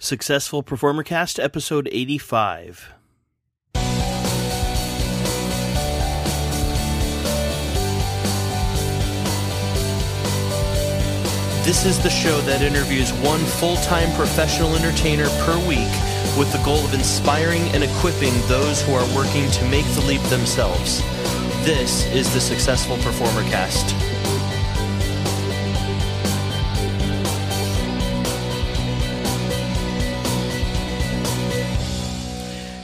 Successful Performer Cast, episode 85. This is the show that interviews one full time professional entertainer per week with the goal of inspiring and equipping those who are working to make the leap themselves. This is the Successful Performer Cast.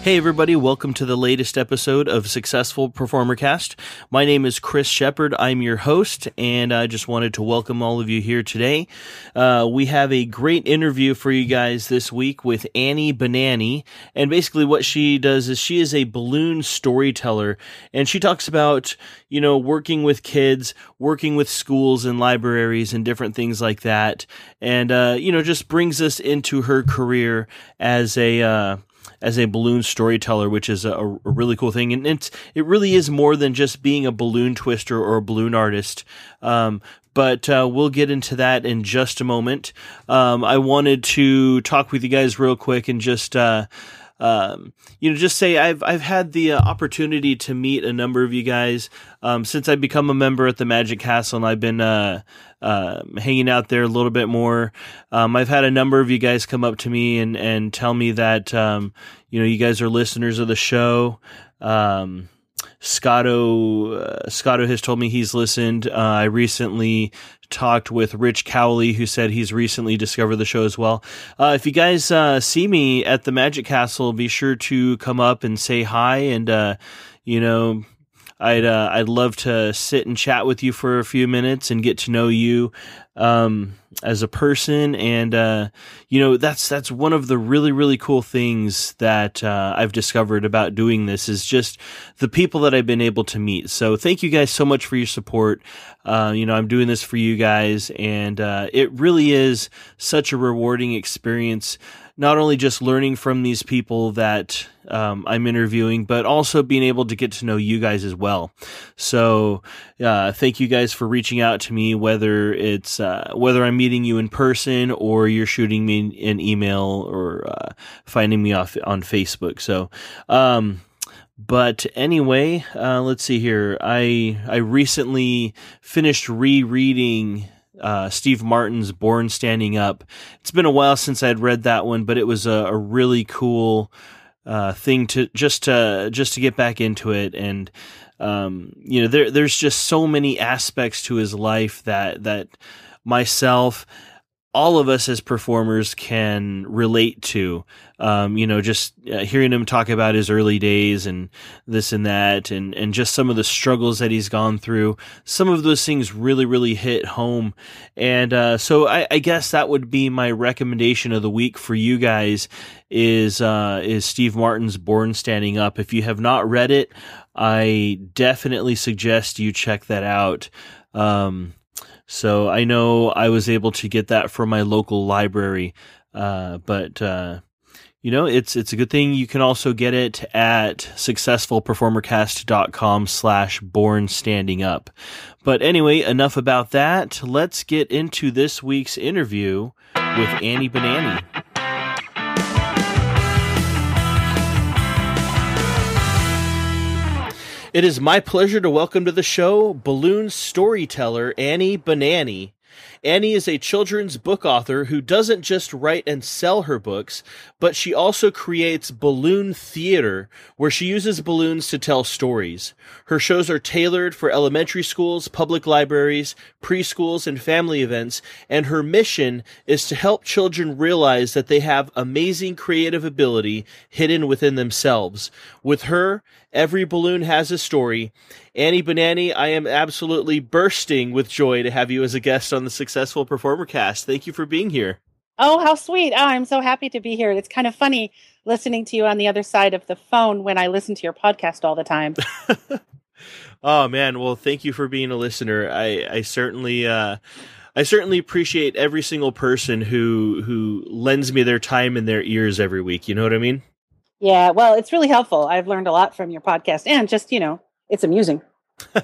Hey, everybody, welcome to the latest episode of Successful Performer Cast. My name is Kris Shepard. I'm your host, and I just wanted to welcome all of you here today. Uh, we have a great interview for you guys this week with Annie Banannie. And basically, what she does is she is a balloon storyteller, and she talks about, you know, working with kids, working with schools and libraries, and different things like that. And, uh, you know, just brings us into her career as a, uh, as a balloon storyteller, which is a, a, really cool thing. And it's, it really is more than just being a balloon twister or a balloon artist. Um, but uh, we'll get into that in just a moment. Um, I wanted to talk with you guys real quick and just. Uh, um, you know, just say I've I've had the uh, opportunity to meet a number of you guys um, since I've become a member at the Magic Castle, and I've been uh, uh, hanging out there a little bit more. Um, I've had a number of you guys come up to me and and tell me that um, you know you guys are listeners of the show. Um, Scotto uh, Scotto has told me he's listened. Uh, I recently talked with Rich Cowley, who said he's recently discovered the show as well. Uh, if you guys uh, see me at the Magic Castle, be sure to come up and say hi and uh, you know I'd uh, I'd love to sit and chat with you for a few minutes and get to know you um, as a person, and uh, you know that's that's one of the really really cool things that uh, I've discovered about doing this is just the people that I've been able to meet. So thank you guys so much for your support. Uh, you know I'm doing this for you guys, and uh, it really is such a rewarding experience not only just learning from these people that um, I'm interviewing, but also being able to get to know you guys as well. So, uh, thank you guys for reaching out to me, whether it's uh, whether I'm meeting you in person or you're shooting me an email or uh, finding me off on Facebook. So, um, but anyway, uh, let's see here. I I recently finished rereading uh, Steve Martin's Born Standing Up. It's been a while since I'd read that one, but it was a, a really cool uh, thing to just to just to get back into it. And um, you know, there there's just so many aspects to his life that that myself all of us as performers can relate to. Um, you know, just uh, hearing him talk about his early days and this and that, and and just some of the struggles that he's gone through. Some of those things really, really hit home, and uh, so I, I, guess that would be my recommendation of the week for you guys is uh, is Steve Martin's Born Standing Up. If you have not read it, I definitely suggest you check that out. Um, so I know I was able to get that from my local library, uh, but uh, you know it's it's a good thing you can also get it at successfulperformercast.com slash born standing up. But anyway, enough about that. Let's get into this week's interview with Annie Banannie. It is my pleasure to welcome to the show balloon storyteller Annie Banannie. Annie is a children's book author who doesn't just write and sell her books, but she also creates balloon theater, where she uses balloons to tell stories. Her shows are tailored for elementary schools, public libraries, preschools, and family events, and her mission is to help children realize that they have amazing creative ability hidden within themselves. With her, every balloon has a story, Annie Banannie, I am absolutely bursting with joy to have you as a guest on the Successful Performer Cast. Thank you for being here. Oh, how sweet. Oh, I'm so happy to be here. It's kind of funny listening to you on the other side of the phone when I listen to your podcast all the time. oh man, well thank you for being a listener. I I certainly uh I certainly appreciate every single person who who lends me their time and their ears every week. You know what I mean? Yeah, well, it's really helpful. I've learned a lot from your podcast and just, you know, it's amusing.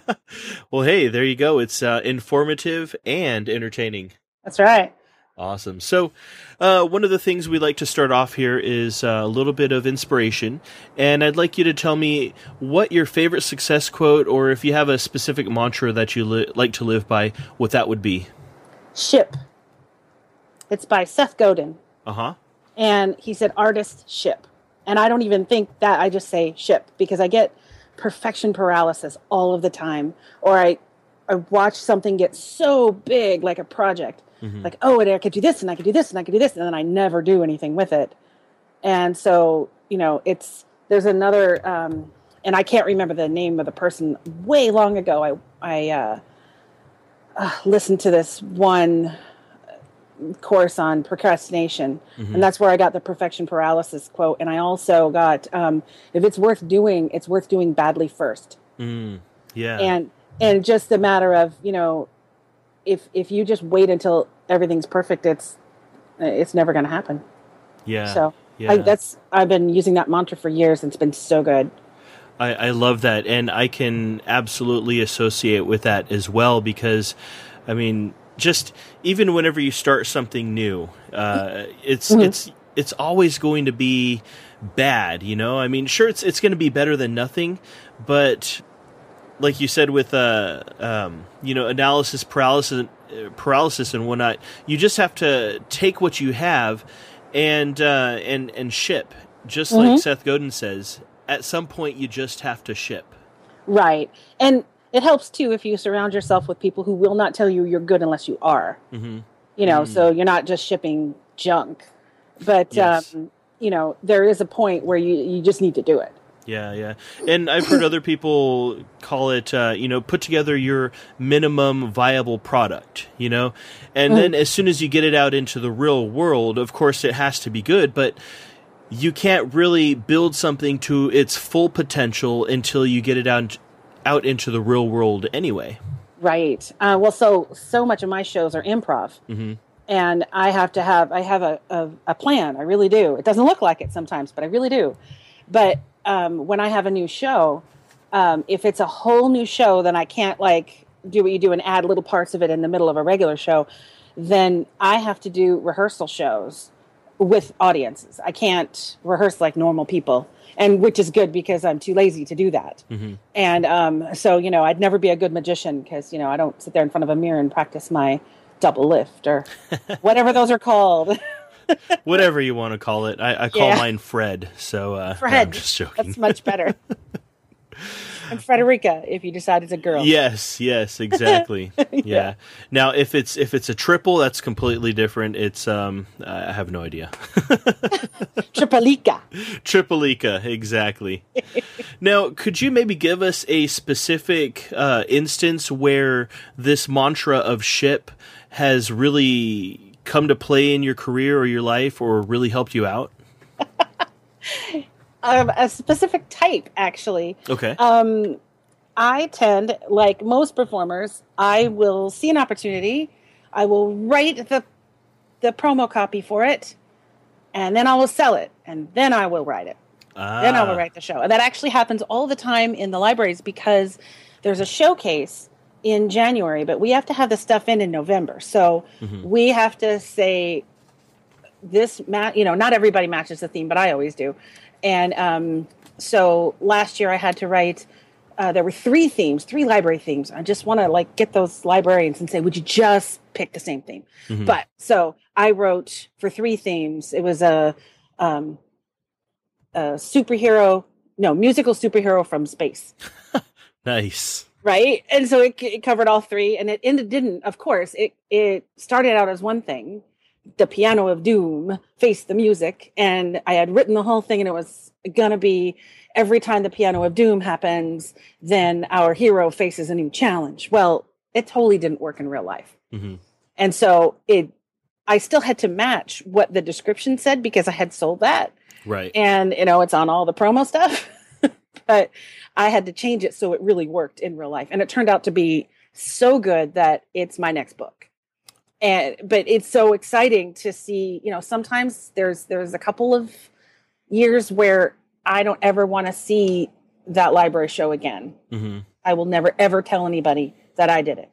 well, hey, there you go. It's uh, informative and entertaining. That's right. Awesome. So, uh, one of the things we like to start off here is uh, a little bit of inspiration, and I'd like you to tell me what your favorite success quote, or if you have a specific mantra that you li- like to live by, what that would be. Ship. It's by Seth Godin. Uh huh. And he said, artist ship. And I don't even think that, I just say ship because I get perfection paralysis all of the time. Or I, I watch something get so big, like a project, mm-hmm. like, oh, and I could do this and I could do this and I could do this. And then I never do anything with it. And so, you know, it's, there's another, um, and I can't remember the name of the person way long ago. I, I, uh, uh, listened to this one course on procrastination, mm-hmm. and that's where I got the perfection paralysis quote. And I also got, um, if it's worth doing, it's worth doing badly first. Mm, yeah, and and just a matter of you know, if if you just wait until everything's perfect, it's it's never going to happen. Yeah. So yeah. I, that's I've been using that mantra for years, and it's been so good. I, I love that, and I can absolutely associate with that as well because, I mean, just even whenever you start something new, uh, it's mm-hmm. it's it's always going to be bad. You know, I mean, sure, it's it's going to be better than nothing, but like you said with uh, um, you know, analysis paralysis, paralysis and whatnot, you just have to take what you have and uh, and and ship, just mm-hmm. like Seth Godin says. At some point, you just have to ship. Right, and it helps too if you surround yourself with people who will not tell you you're good unless you are. Mm-hmm. You know, mm-hmm. so you're not just shipping junk, but yes. um, you know there is a point where you you just need to do it. Yeah, yeah, and I've heard other people call it, uh, you know, put together your minimum viable product, you know, and mm-hmm. then as soon as you get it out into the real world, of course, it has to be good, but you can't really build something to its full potential until you get it out out into the real world anyway. Right. Uh, well, so so much of my shows are improv, mm-hmm. and I have to have I have a, a, a plan. I really do. It doesn't look like it sometimes, but I really do. But um, when I have a new show, um, if it's a whole new show, then I can't like do what you do and add little parts of it in the middle of a regular show. Then I have to do rehearsal shows with audiences. I can't rehearse like normal people and which is good because I'm too lazy to do that. Mm-hmm. And um, so, you know, I'd never be a good magician because, you know, I don't sit there in front of a mirror and practice my double lift or whatever those are called. whatever you want to call it. I, I call yeah. mine Fred. So, uh, Fred. No, just joking. That's much better. and Frederica if you decide it's a girl. Yes, yes, exactly. yeah. yeah. Now if it's if it's a triple, that's completely different. It's um I have no idea. Triplica. Triplica, exactly. now, could you maybe give us a specific uh, instance where this mantra of ship has really come to play in your career or your life or really helped you out? um, a specific type, actually. Okay. Um, I tend, like most performers, I will see an opportunity, I will write the the promo copy for it, and then I will sell it, and then I will write it. Ah. Then I will write the show. And that actually happens all the time in the libraries because there's a showcase in January, but we have to have the stuff in in November. So mm-hmm. we have to say this match. You know, not everybody matches the theme, but I always do. And um, so last year I had to write. Uh, there were three themes, three library themes. I just want to like get those librarians and say, would you just pick the same theme? Mm-hmm. But so I wrote for three themes. It was a, um, a superhero, no musical superhero from space. nice. Right, and so it, it covered all three, and it ended didn't. Of course, it it started out as one thing, the piano of doom face the music and i had written the whole thing and it was gonna be every time the piano of doom happens then our hero faces a new challenge. Well it totally didn't work in real life. Mm-hmm. and so it i still had to match what the description said because i had sold that. Right. And you know it's on all the promo stuff but i had to change it so it really worked in real life. And it turned out to be so good that it's my next book and but it's so exciting to see you know sometimes there's there's a couple of years where i don't ever want to see that library show again mm-hmm. i will never ever tell anybody that i did it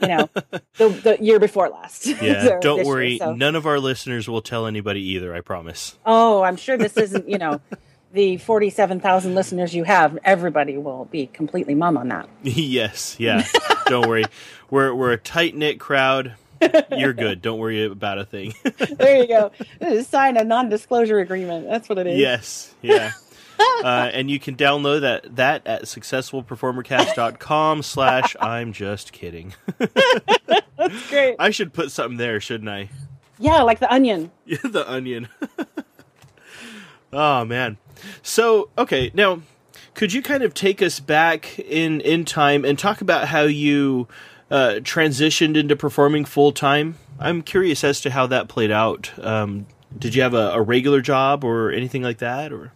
you know, the, the year before last. Yeah, don't this year, worry. so- None of our listeners will tell anybody either. I promise. Oh, I'm sure this isn't, you know, the 47,000 listeners you have. Everybody will be completely mum on that. yes, yeah. don't worry. We're we're a tight knit crowd. You're good. Don't worry about a thing. There you go. Sign a non disclosure agreement. That's what it is. yes, yeah. Uh, and you can download that that at successfulperformercast.com slash I'm just kidding. That's great. I should put something there, shouldn't I? Yeah, like the onion. Yeah, the onion. oh man. So okay, now could you kind of take us back in in time and talk about how you uh, transitioned into performing full time? I'm curious as to how that played out. Um, did you have a, a regular job or anything like that, or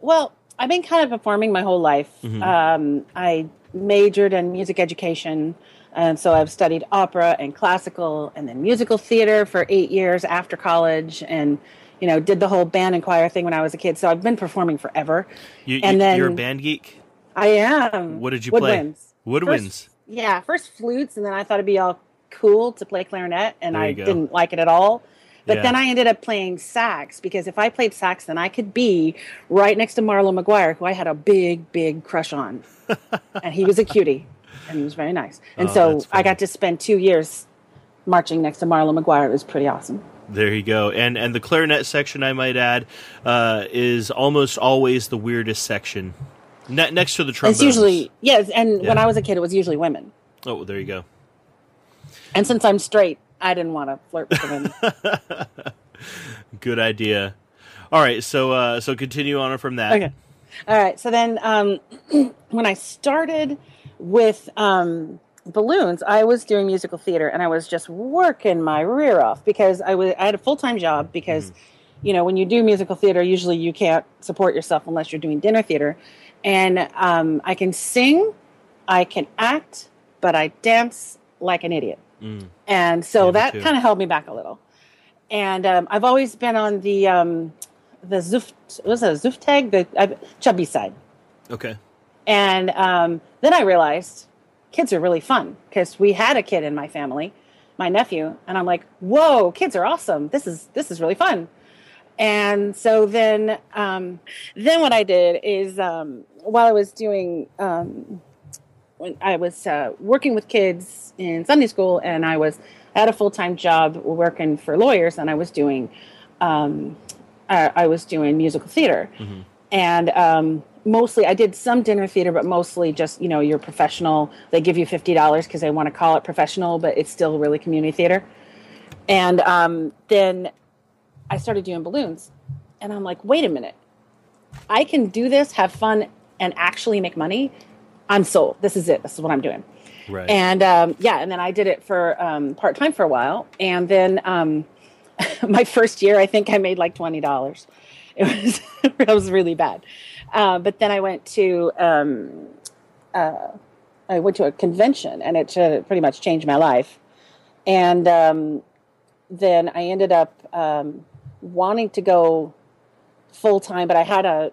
Well, I've been kind of performing my whole life. Mm-hmm. Um, I majored in music education, and so I've studied opera and classical, and then musical theater for eight years after college, and you know did the whole band and choir thing when I was a kid. So I've been performing forever. you, And you, then- you're a band geek? I am. What did you play? Woodwinds. Woodwinds. First- yeah, first flutes, and then I thought it'd be all cool to play clarinet, and I go. didn't like it at all. But Yeah. then I ended up playing sax because if I played sax, then I could be right next to Marlo McGuire, who I had a big, big crush on, and he was a cutie, and he was very nice. And Oh, so I got to spend two years marching next to Marlo McGuire. It was pretty awesome. There you go. And and the clarinet section, I might add, uh, is almost always the weirdest section. Ne- next to the trombones. It's usually yes, and when I was a kid, it was usually women. Oh, there you go. And since I'm straight, I didn't want to flirt with women. Good idea. All right, so uh, so continue on from that. Okay. All right. So then, um, when I started with um, balloons, I was doing musical theater, and I was just working my rear off because I was I had a full time job because, you know, when you do musical theater, usually you can't support yourself unless you're doing dinner theater, and um, I can sing, I can act, but I dance like an idiot, Mm. and so Yeah, that kind of held me back a little. And um, I've always been on the um, the Zuft was it Zuftag the uh, chubby side. Okay. And um, then I realized kids are really fun because we had a kid in my family, my nephew, and I'm like, whoa, kids are awesome. This is this is really fun. And so then, um, then what I did is um, while I was doing, um, when I was uh, working with kids in Sunday school, and I was I had a full time job working for lawyers, and I was doing, um, I, I was doing musical theater, and um, mostly I did some dinner theater, but mostly just you know your professional. They give you fifty dollars because they want to call it professional, but it's still really community theater. And um, then I started doing balloons, and I'm like, wait a minute, I can do this, have fun, and actually make money. I'm sold. This is it. This is what I'm doing. Right. And um, yeah, and then I did it for um, part time for a while, and then um, my first year, I think I made like twenty dollars. It was it was really bad. Uh, but then I went to um, uh, I went to a convention, and it uh, pretty much changed my life. And um, then I ended up um, wanting to go full time, but I had a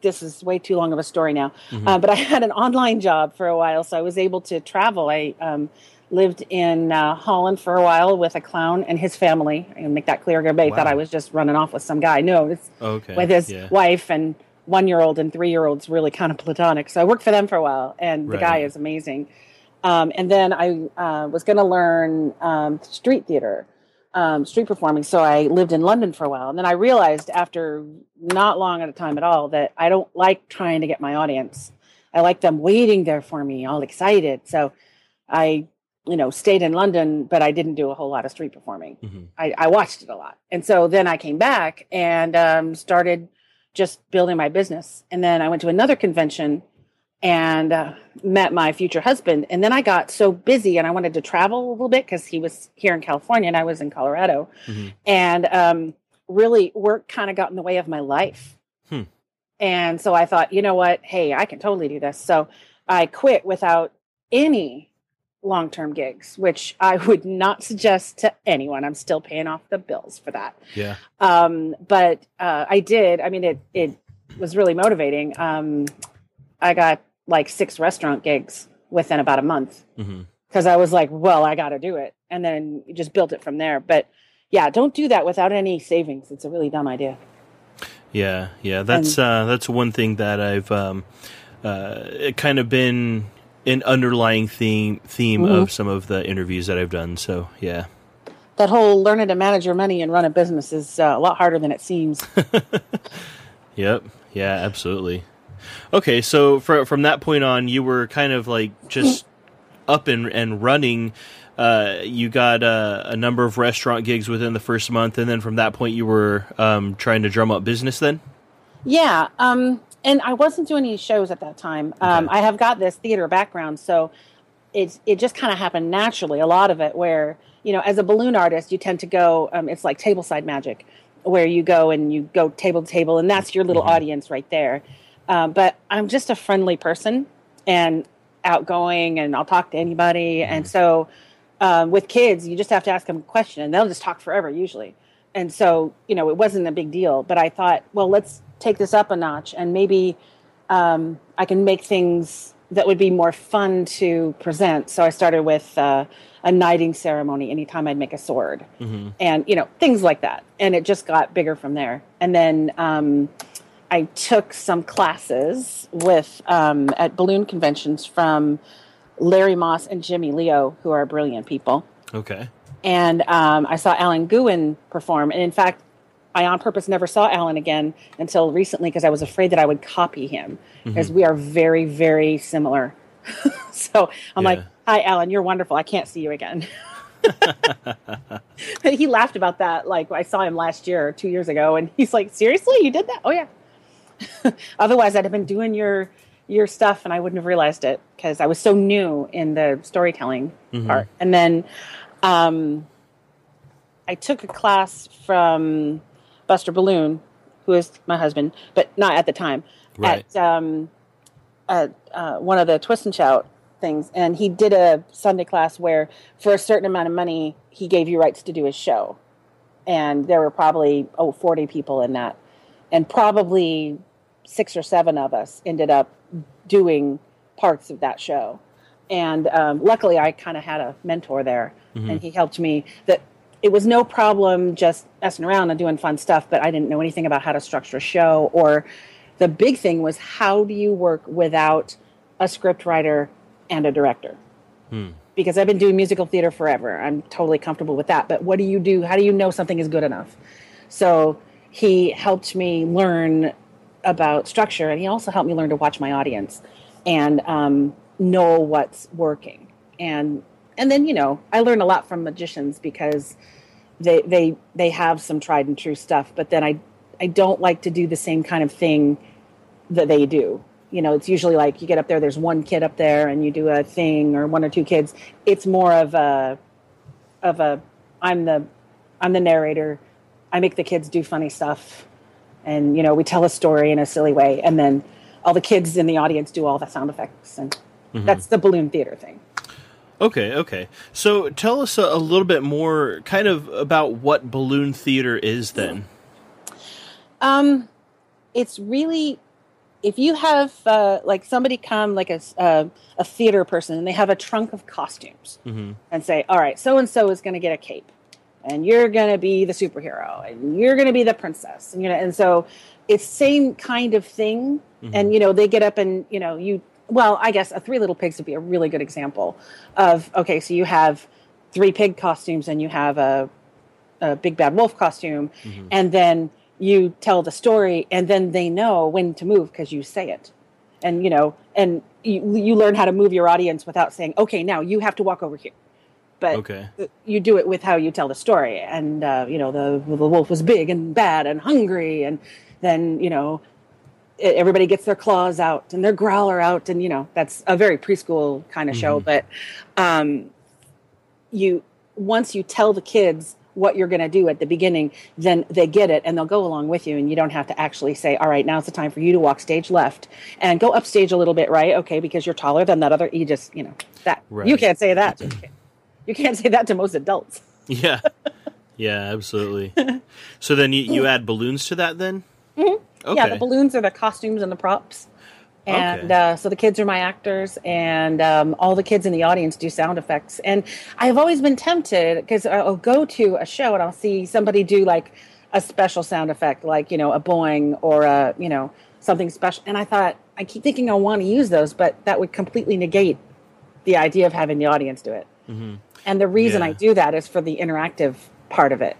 this is way too long of a story now. Uh, but I had an online job for a while, so I was able to travel. I um, lived in uh, Holland for a while with a clown and his family. I make that clear. Everybody thought I was just running off with some guy. No, it's okay. with his yeah. wife and one year old and three year olds, really kind of platonic. So I worked for them for a while, and the guy is amazing. Um, and then I uh, was going to learn um, street theater, um, street performing. So I lived in London for a while. And then I realized after not long at a time at all that I don't like trying to get my audience. I like them waiting there for me, all excited. So I, you know, stayed in London, but I didn't do a whole lot of street performing. Mhm. I, I watched it a lot. And so then I came back and um, started just building my business. And then I went to another convention and uh, met my future husband. And then I got so busy and I wanted to travel a little bit because he was here in California and I was in Colorado. Mhm. And um, really, work kind of got in the way of my life. Hmm. And so I thought, you know what? Hey, I can totally do this. So I quit without any long term gigs, which I would not suggest to anyone. I'm still paying off the bills for that. Yeah. Um, but uh, I did. I mean, it it was really motivating. Um, I got like six restaurant gigs within about a month, because I was like, well, I got to do it, and then just built it from there. But yeah, don't do that without any savings. It's a really dumb idea. Yeah, yeah, that's uh, that's one thing that I've um, uh, it kind of been an underlying theme theme Mm-hmm. of some of the interviews that I've done. So yeah, That whole learning to manage your money and run a business is uh, a lot harder than it seems. yep, yeah, absolutely. Okay, so fr- from that point on, you were kind of like just up and and running. Uh, you got uh, a number of restaurant gigs within the first month, and then from that point, you were um, trying to drum up business. Then, Yeah, um, and I wasn't doing any shows at that time. Um, Okay. I have got this theater background, so it's it just kind of happened naturally. A lot of it, where you know, as a balloon artist, you tend to go. Um, it's like tableside magic, where you go and you go table to table, and that's your little audience right there. Um, but I'm just a friendly person and outgoing, and I'll talk to anybody. And so, um, with kids, you just have to ask them a question, and they'll just talk forever usually. And so, you know, it wasn't a big deal. But I thought, well, let's take this up a notch, and maybe um, I can make things that would be more fun to present. So I started with uh, a knighting ceremony anytime I'd make a sword, and you know things like that. And it just got bigger from there. And then um, I took some classes with um, at balloon conventions from Larry Moss and Jimmy Leo, who are brilliant people okay, and um, I saw Alan Guin perform. And in fact, I on purpose never saw Alan again until recently because I was afraid that I would copy him because we are very, very similar. so I'm like, "Hi, Alan, you're wonderful. I can't see you again." he laughed about that. Like I saw him last year two years ago, and he's like, "Seriously, you did that? Oh yeah." Otherwise, I'd have been doing your your stuff, and I wouldn't have realized it because I was so new in the storytelling part. And then um, I took a class from Buster Balloon, who is my husband, but not at the time, Right. at um, at uh, one of the Twist and Shout things, and he did a Sunday class where, for a certain amount of money, he gave you rights to do his show, and there were probably oh 40 people in that, and probably six or seven of us ended up doing parts of that show. And um, luckily, I kind of had a mentor there, and he helped me. That it was no problem just messing around and doing fun stuff, but I didn't know anything about how to structure a show. Or the big thing was how do you work without a script writer and a director? Because I've been doing musical theater forever, I'm totally comfortable with that. But what do you do? How do you know something is good enough? So he helped me learn about structure, and he also helped me learn to watch my audience and um, know what's working. And and then you know I learn a lot from magicians because they they they have some tried and true stuff. But then I I don't like to do the same kind of thing that they do. You know, it's usually like you get up there, there's one kid up there, and you do a thing, or one or two kids. It's more of a of a I'm the I'm the narrator. I make the kids do funny stuff, and you know we tell a story in a silly way, and then all the kids in the audience do all the sound effects, and that's the balloon theater thing. okay, okay. So tell us a, a little bit more, kind of about what balloon theater is. Then, Um, it's really if you have uh, like somebody come like a, uh, a theater person and they have a trunk of costumes and say, all right, so and so is going to get a cape, and you're going to be the superhero, and you're going to be the princess, and you know, and so it's same kind of thing, mm-hmm. and you know they get up and you know you well, I guess a Three Little Pigs would be a really good example of okay, so you have three pig costumes and you have a a big bad wolf costume mm-hmm. and then you tell the story and then they know when to move because you say it. And you know and you, you learn how to move your audience without saying okay now you have to walk over here but Okay. you do it with how you tell the story. And uh, you know the, the wolf was big and bad and hungry and then you know everybody gets their claws out and their growler out and you know that's a very preschool kind of show but um, you once you tell the kids what you're going to do at the beginning then they get it and they'll go along with you and you don't have to actually say all right now's the time for you to walk stage left and go upstage a little bit right? Okay because you're taller than that other you just you know that you can't say that. To a kid. You can't say that to most adults Yeah. Yeah, absolutely. so then you, you add balloons to that then? Okay. yeah the balloons are the costumes and the props And Okay. uh, so the kids are my actors, and um, all the kids in the audience do sound effects. And I've always been tempted because I'll go to a show and I'll see somebody do like a special sound effect, like you know a boing or a you know something special. And I thought I keep thinking I want to use those, but that would completely negate the idea of having the audience do it. And the reason I do that is for the interactive part of it.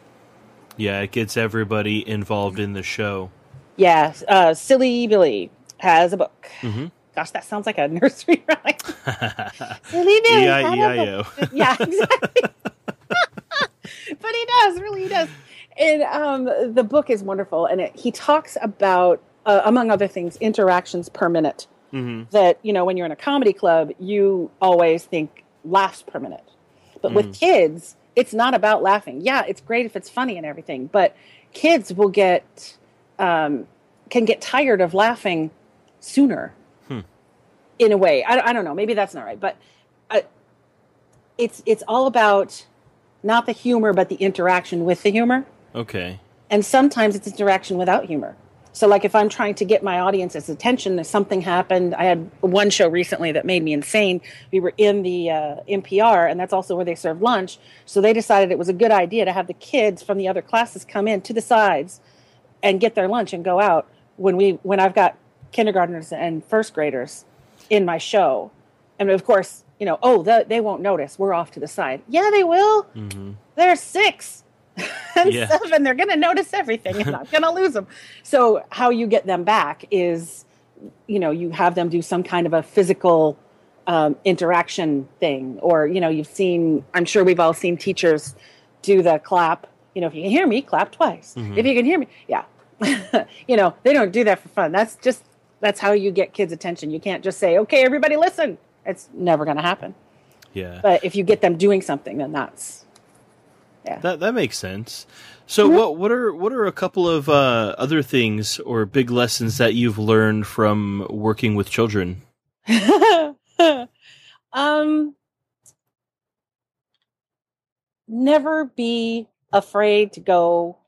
Yeah, it gets everybody involved in the show. Yeah, uh, Silly Billy has a book. Mhm. Gosh, that sounds like a nursery rhyme. Silly Billy E-I-E-I-O. Yeah, exactly. but he does, really, he does. And um, the book is wonderful, and it, he talks about, uh, among other things, interactions per minute. hmm That you know, when you're in a comedy club, you always think laughs per minute, but with kids, it's not about laughing. Yeah, it's great if it's funny and everything, but kids will get um, can get tired of laughing sooner. Hmm. In a way, I, I don't know. Maybe that's not right, but uh, it's it's all about not the humor, but the interaction with the humor. Okay. And sometimes it's interaction without humor. So, like if I'm trying to get my audience's attention, if something happened, I had one show recently that made me insane. We were in the uh, MPR, and that's also where they serve lunch. So they decided it was a good idea to have the kids from the other classes come in to the sides and get their lunch and go out when we when I've got kindergartners and first graders in my show. And of course, you know, oh, the, they won't notice. We're off to the side. Yeah, they will. hmm They're six and Yeah. seven. They're going to notice everything. You're not going to lose them. So, how you get them back is, you know, you have them do some kind of a physical um, interaction thing, or you know, you've seen. I'm sure we've all seen teachers do the clap. You know, if you can hear me, clap twice. If you can hear me, yeah. you know, they don't do that for fun. That's just that's how you get kids' attention. You can't just say, "Okay, everybody, listen." It's never going to happen. Yeah. But if you get them doing something, then that's yeah. That that makes sense. So what what are what are a couple of uh, other things or big lessons that you've learned from working with children? um never be afraid to go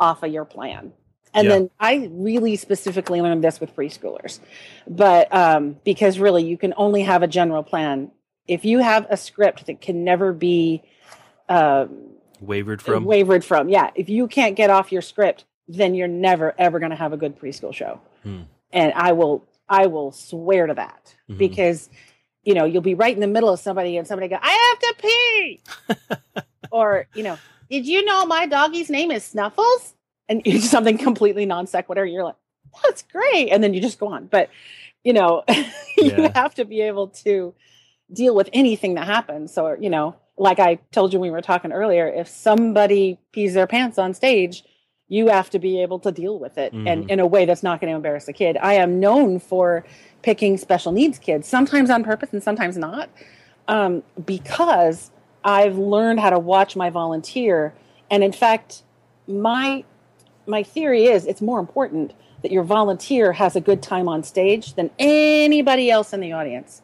off of your plan and Yeah. then i really specifically learned this with preschoolers but um because really you can only have a general plan if you have a script that can never be um Wavered from? wavered from yeah. If you can't get off your script then you're never ever going to have a good preschool show. Hmm. and i will i will swear to that Mhm. because you know you'll be right in the middle of somebody and somebody go i have to pee! Or you know did you know my doggy's name is snuffles? And it's something completely non sequitur. You're like that's great. And then you just go on. But you know you Yeah. have to be able to deal with anything that happens. So you know like i told you when we were talking earlier if somebody pees their pants on stage you have to be able to deal with it Mhm. and in a way that's not going to embarrass the kid. I am known for picking special needs kids sometimes on purpose and sometimes not um, because i've learned how to watch my volunteer. And in fact my my theory is it's more important that your volunteer has a good time on stage than anybody else in the audience.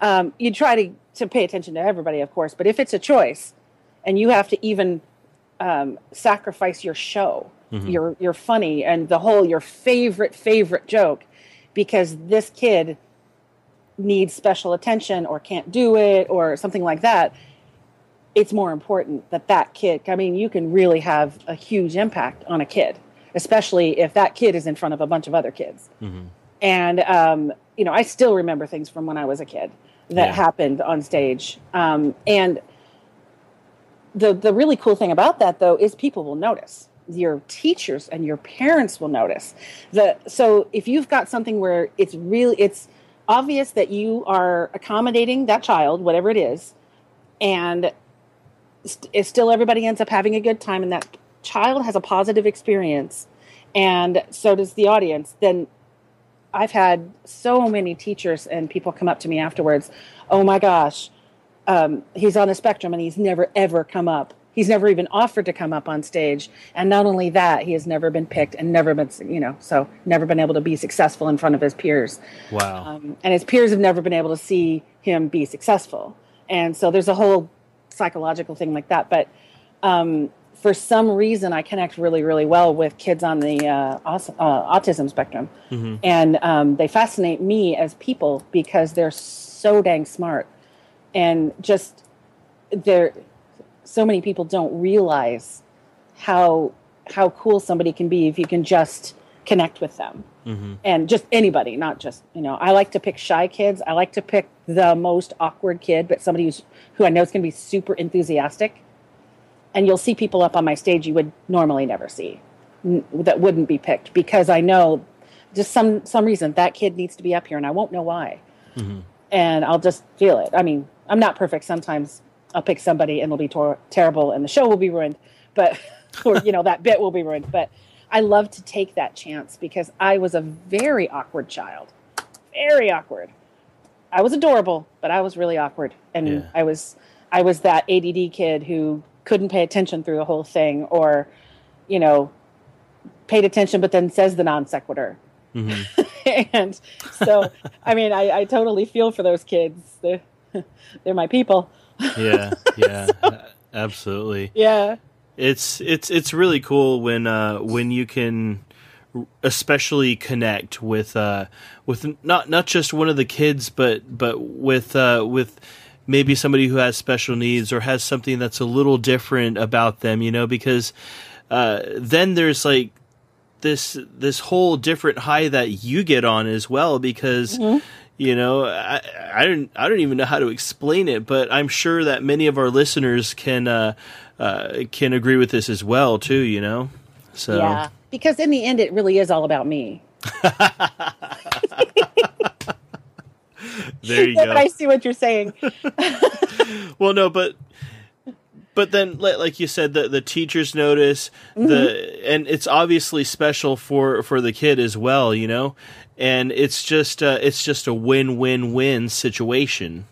Um, you try to, to pay attention to everybody, of course, but if it's a choice and you have to even um, sacrifice your show, Mhm. your your funny and the whole your favorite favorite joke, because this kid needs special attention or can't do it or something like that, it's more important that that kid. I mean, you can really have a huge impact on a kid, especially if that kid is in front of a bunch of other kids Mhm. and um, you know i still remember things from when i was a kid that Yeah. happened on stage. Um, and the the really cool thing about that though is people will notice. Your teachers and your parents will notice. The so if you've got something where it's really it's obvious that you are accommodating that child whatever it is and st- still everybody ends up having a good time and that child has a positive experience and so does the audience then I've had so many teachers and people come up to me afterwards. Oh my gosh, um, he's on the spectrum and he's never ever come up. He's never even offered to come up on stage. And not only that, he has never been picked and never been, you know, so never been able to be successful in front of his peers. Wow. Um, and his peers have never been able to see him be successful. And so there's a whole psychological thing like that. But um, for some reason, I connect really, really well with kids on the uh, uh, autism spectrum, Mm-hmm. and um, they fascinate me as people because they're so dang smart, and just they're so many people don't realize how how cool somebody can be if you can just connect with them. Mm-hmm. and just anybody not just you know i like to pick shy kids. I like to pick the most awkward kid but somebody who's who i know is going to be super enthusiastic and you'll see people up on my stage you would normally never see n- that wouldn't be picked because i know just some some reason that kid needs to be up here and i won't know why. Mhm. and i'll just feel it. I mean i'm not perfect. Sometimes i'll pick somebody and it'll be tor- terrible and the show will be ruined but or you know that bit will be ruined. But i love to take that chance because i was a very awkward child. Very awkward. I was adorable but i was really awkward. And Yeah. i was i was that ADD kid who couldn't pay attention through the whole thing or you know paid attention but then says the non sequitur Mm-hmm. and so i mean I, I totally feel for those kids they're, they're my people Yeah, yeah, a- absolutely. yeah It's it's it's really cool when uh, when you can especially connect with uh, with not not just one of the kids, but but with uh, with maybe somebody who has special needs or has something that's a little different about them. You know, because uh, then there's like this this whole different high that you get on as well because you know I, I don't I don't even know how to explain it but I'm sure that many of our listeners can uh, uh, can agree with this as well too you know so yeah because in the end it really is all about me there you but go i see what you're saying well no but but then like you said the the teachers notice Mm-hmm. the and it's obviously special for for the kid as well you know and it's just uh, it's just a win-win-win situation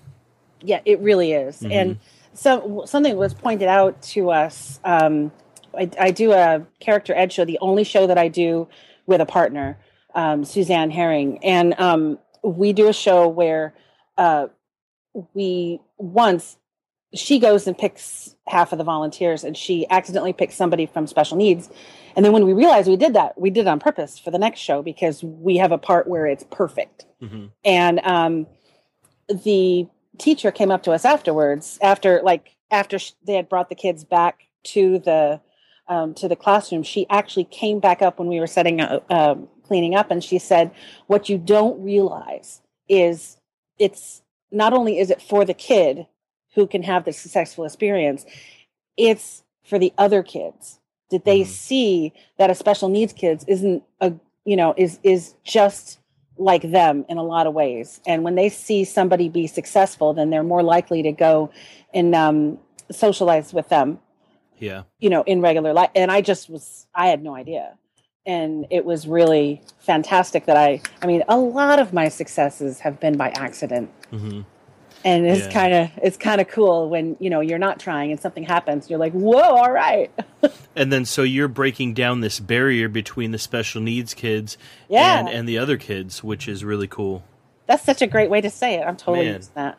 Yeah, it really is. And so something was pointed out to us. Um, I, I do a character ed show, the only show that I do with a partner, um, Suzanne Herring, and um, we do a show where uh, we once she goes and picks half of the volunteers, and she accidentally picks somebody from special needs. And then when we realized we did that, we did it on purpose for the next show because we have a part where it's perfect mm-hmm. and um, the teacher came up to us afterwards after like after sh- they had brought the kids back to the um, to the classroom she actually came back up when we were setting up um, cleaning up and she said what you don't realize is it's not only is it for the kid who can have the successful experience it's for the other kids. Did they Mhm. see that a special needs kids isn't a you know is is just like them in a lot of ways? And when they see somebody be successful then they're more likely to go and um, socialize with them yeah. you know in regular life and i just was i had no idea. And it was really fantastic that i i mean a lot of my successes have been by accident. Hmm and it's Yeah. kind of it's kind of cool when you know you're not trying and something happens you're like whoa all right. And then so you're breaking down this barrier between the special needs kids Yeah. and and the other kids which is really cool. That's such a great way to say it. I'm totally Man. using that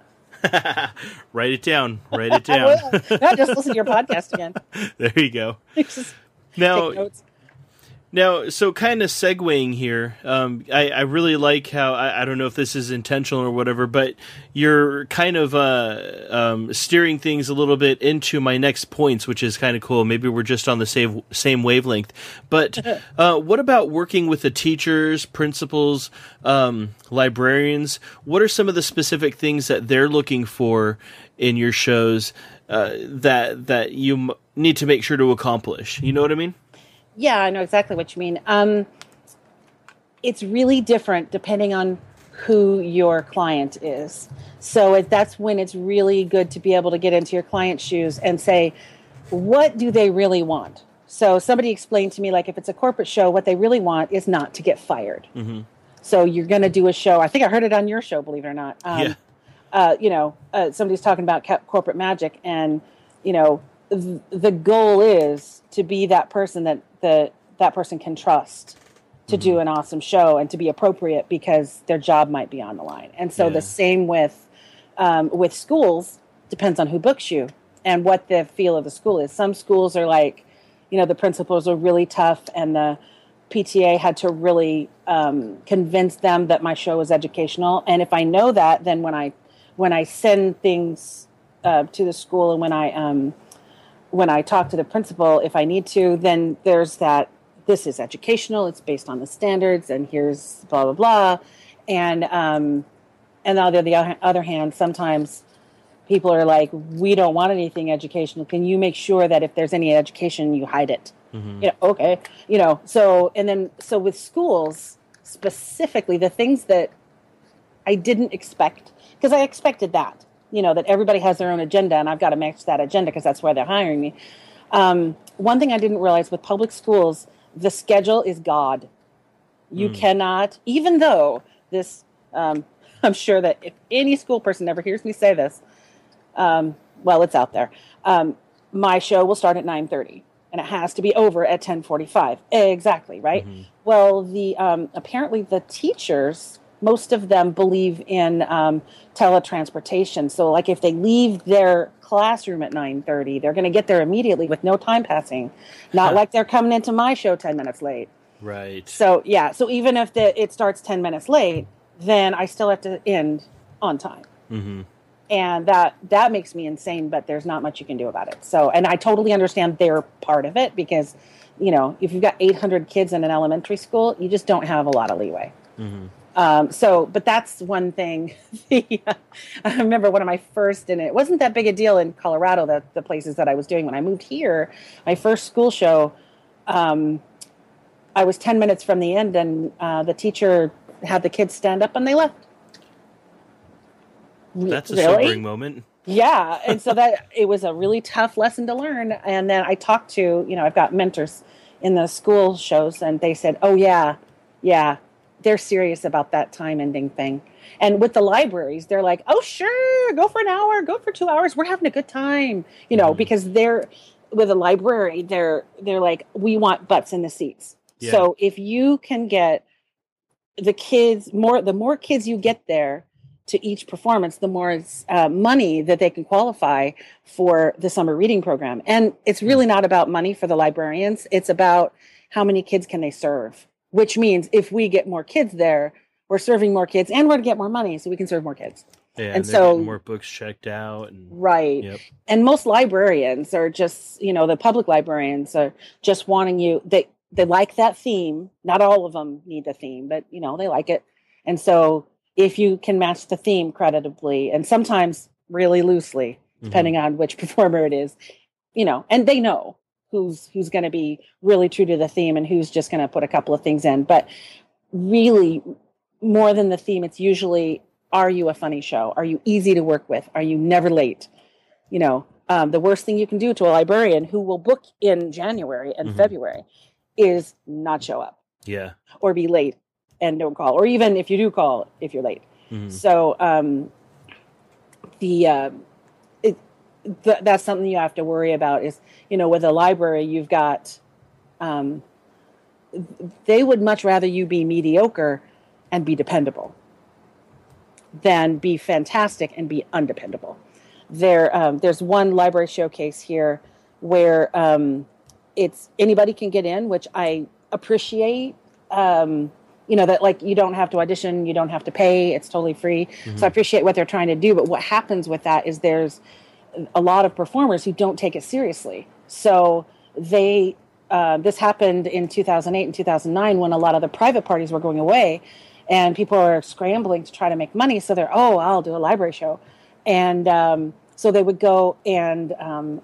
write it down. Write it I down. will. No, just listen to your podcast again. There you go. Just now Now, so kind of segueing here, um, I, I really like how I, I don't know if this is intentional or whatever, but you're kind of uh, um, steering things a little bit into my next points, which is kind of cool. Maybe we're just on the same same wavelength. But uh, what about working with the teachers, principals, um, librarians? What are some of the specific things that they're looking for in your shows uh, that that you m- need to make sure to accomplish? You know what I mean? Yeah, I know exactly what you mean. Um, it's really different depending on who your client is. So it, that's when it's really good to be able to get into your client's shoes and say, what do they really want? So somebody explained to me, like, if it's a corporate show, what they really want is not to get fired. Mm-hmm. So you're going to do a show. I think I heard it on your show, believe it or not. Um, Yeah. uh, you know, uh, somebody's talking about corporate magic, and you know, the goal is to be that person that the that person can trust to do an awesome show and to be appropriate because their job might be on the line. And so Yeah. the same with um, with schools depends on who books you and what the feel of the school is. Some schools are like, you know the principals are really tough and the PTA had to really um, convince them that my show was educational. And if I know that, then when I when I send things uh, to the school and when I um, when I talk to the principal, if I need to, then there's that. This is educational. It's based on the standards, and here's blah blah blah. And um, and on the other hand, sometimes people are like, "We don't want anything educational. Can you make sure that if there's any education, you hide it?" Mm-hmm. You know, okay, you know. So and then so with schools specifically, the things that I didn't expect because I expected that you know that everybody has their own agenda and i've got to match that agenda because that's why they're hiring me. Um, one thing i didn't realize with public schools the schedule is god. You mm. cannot even though this um, i'm sure that if any school person ever hears me say this um, well it's out there. Um, my show will start at 9.30 and it has to be over at 10.45 exactly right? Mm-hmm. well the um, apparently the teachers most of them believe in um, teletransportation. So, like if they leave their classroom at 9:30, they're going to get there immediately with no time passing. Not like they're coming into my show 10 minutes late. Right. So, yeah. So even if the, it starts 10 minutes late, then I still have to end on time. Mm-hmm. And that that makes me insane, but there's not much you can do about it. So, and I totally understand their part of it because, you know, if you've got 800 kids in an elementary school, you just don't have a lot of leeway. Mm-hmm. Um, so, but that's one thing. I remember one of my first, and it wasn't that big a deal in Colorado, the, the places that I was doing. When I moved here, my first school show, um, I was 10 minutes from the end, and uh, the teacher had the kids stand up and they left. That's a really? sobering moment. Yeah. And so that it was a really tough lesson to learn. And then I talked to, you know, I've got mentors in the school shows, and they said, oh, yeah, yeah, they're serious about that time ending thing. And with the libraries, they're like, "Oh, sure, go for an hour, go for 2 hours. We're having a good time." You know, mm-hmm. because they're with a library, they're they're like, "We want butts in the seats." Yeah. So if you can get the kids more the more kids you get there to each performance, the more uh, money that they can qualify for the summer reading program. And it's really mm. not about money for the librarians. It's about how many kids can they serve which means if we get more kids there, we're serving more kids and we're to get more money so we can serve more kids. Yeah, and, and so more books checked out and right. Yep. And most librarians are just, you know, the public librarians are just wanting you they they like that theme. Not all of them need the theme, but you know, they like it. And so if you can match the theme creditably and sometimes really loosely, mm-hmm. depending mm-hmm. on which performer it is, you know, and they know who's who's going to be really true to the theme and who's just going to put a couple of things in. But really more than the theme it's usually are you a funny show? Are you easy to work with? Are you never late? You know um, the worst thing you can do to a librarian who will book in january and mm-hmm. february is not show up. Yeah. Or be late and don't call or even if you do call if you're late. Mm-hmm. so um, the uh, th- that's something you have to worry about is you know with a library you've got um, they would much rather you be mediocre and be dependable than be fantastic and be undependable there um, there's one library showcase here where um, it's anybody can get in which i appreciate um, you know that like you don't have to audition you don't have to pay it's totally free mm-hmm. so i appreciate what they're trying to do but what happens with that is there's a lot of performers who don't take it seriously. So they uh, this happened in 2008 and 2009 when a lot of the private parties were going away and people are scrambling to try to make money. So they're oh i'll do a library show. And um, so they would go and um,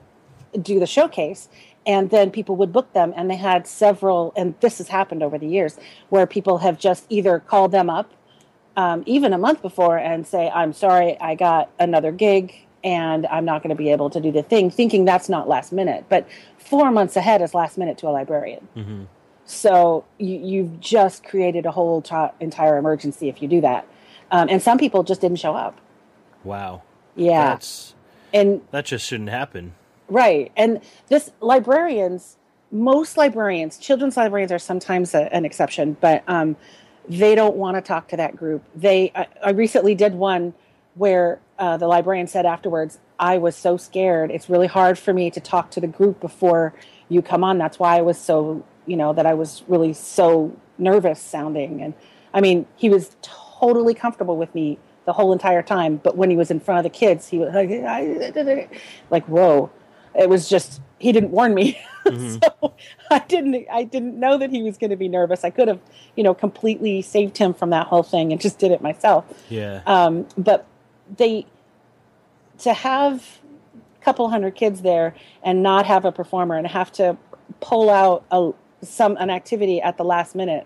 do the showcase and then people would book them. And they had several and this has happened over the years where people have just either called them up um, even a month before and say i'm sorry i got another gig and I'm not going to be able to do the thing, thinking that's not last minute. But four months ahead is last minute to a librarian. Mm-hmm. So you, have just created a whole entire emergency if you do that. Um, and some people just didn't show up. Wow. Yeah. That's, and that just shouldn't happen. Right. And this librarians, most librarians, children's librarians are sometimes a, an exception, but um, they don't want to talk to that group. They, I, I recently did one where uh, the librarian said afterwards, I was so scared. It's really hard for me to talk to the group before you come on. That's why I was so, you know, that I was really so nervous sounding. And I mean, he was totally comfortable with me the whole entire time. But when he was in front of the kids, he was like, like whoa. It was just, he didn't warn me. Mm-hmm. so I didn't, I didn't know that he was going to be nervous. I could have, you know, completely saved him from that whole thing and just did it myself. Yeah. Um, but they, to have a couple hundred kids there and not have a performer and have to pull out a, some an activity at the last minute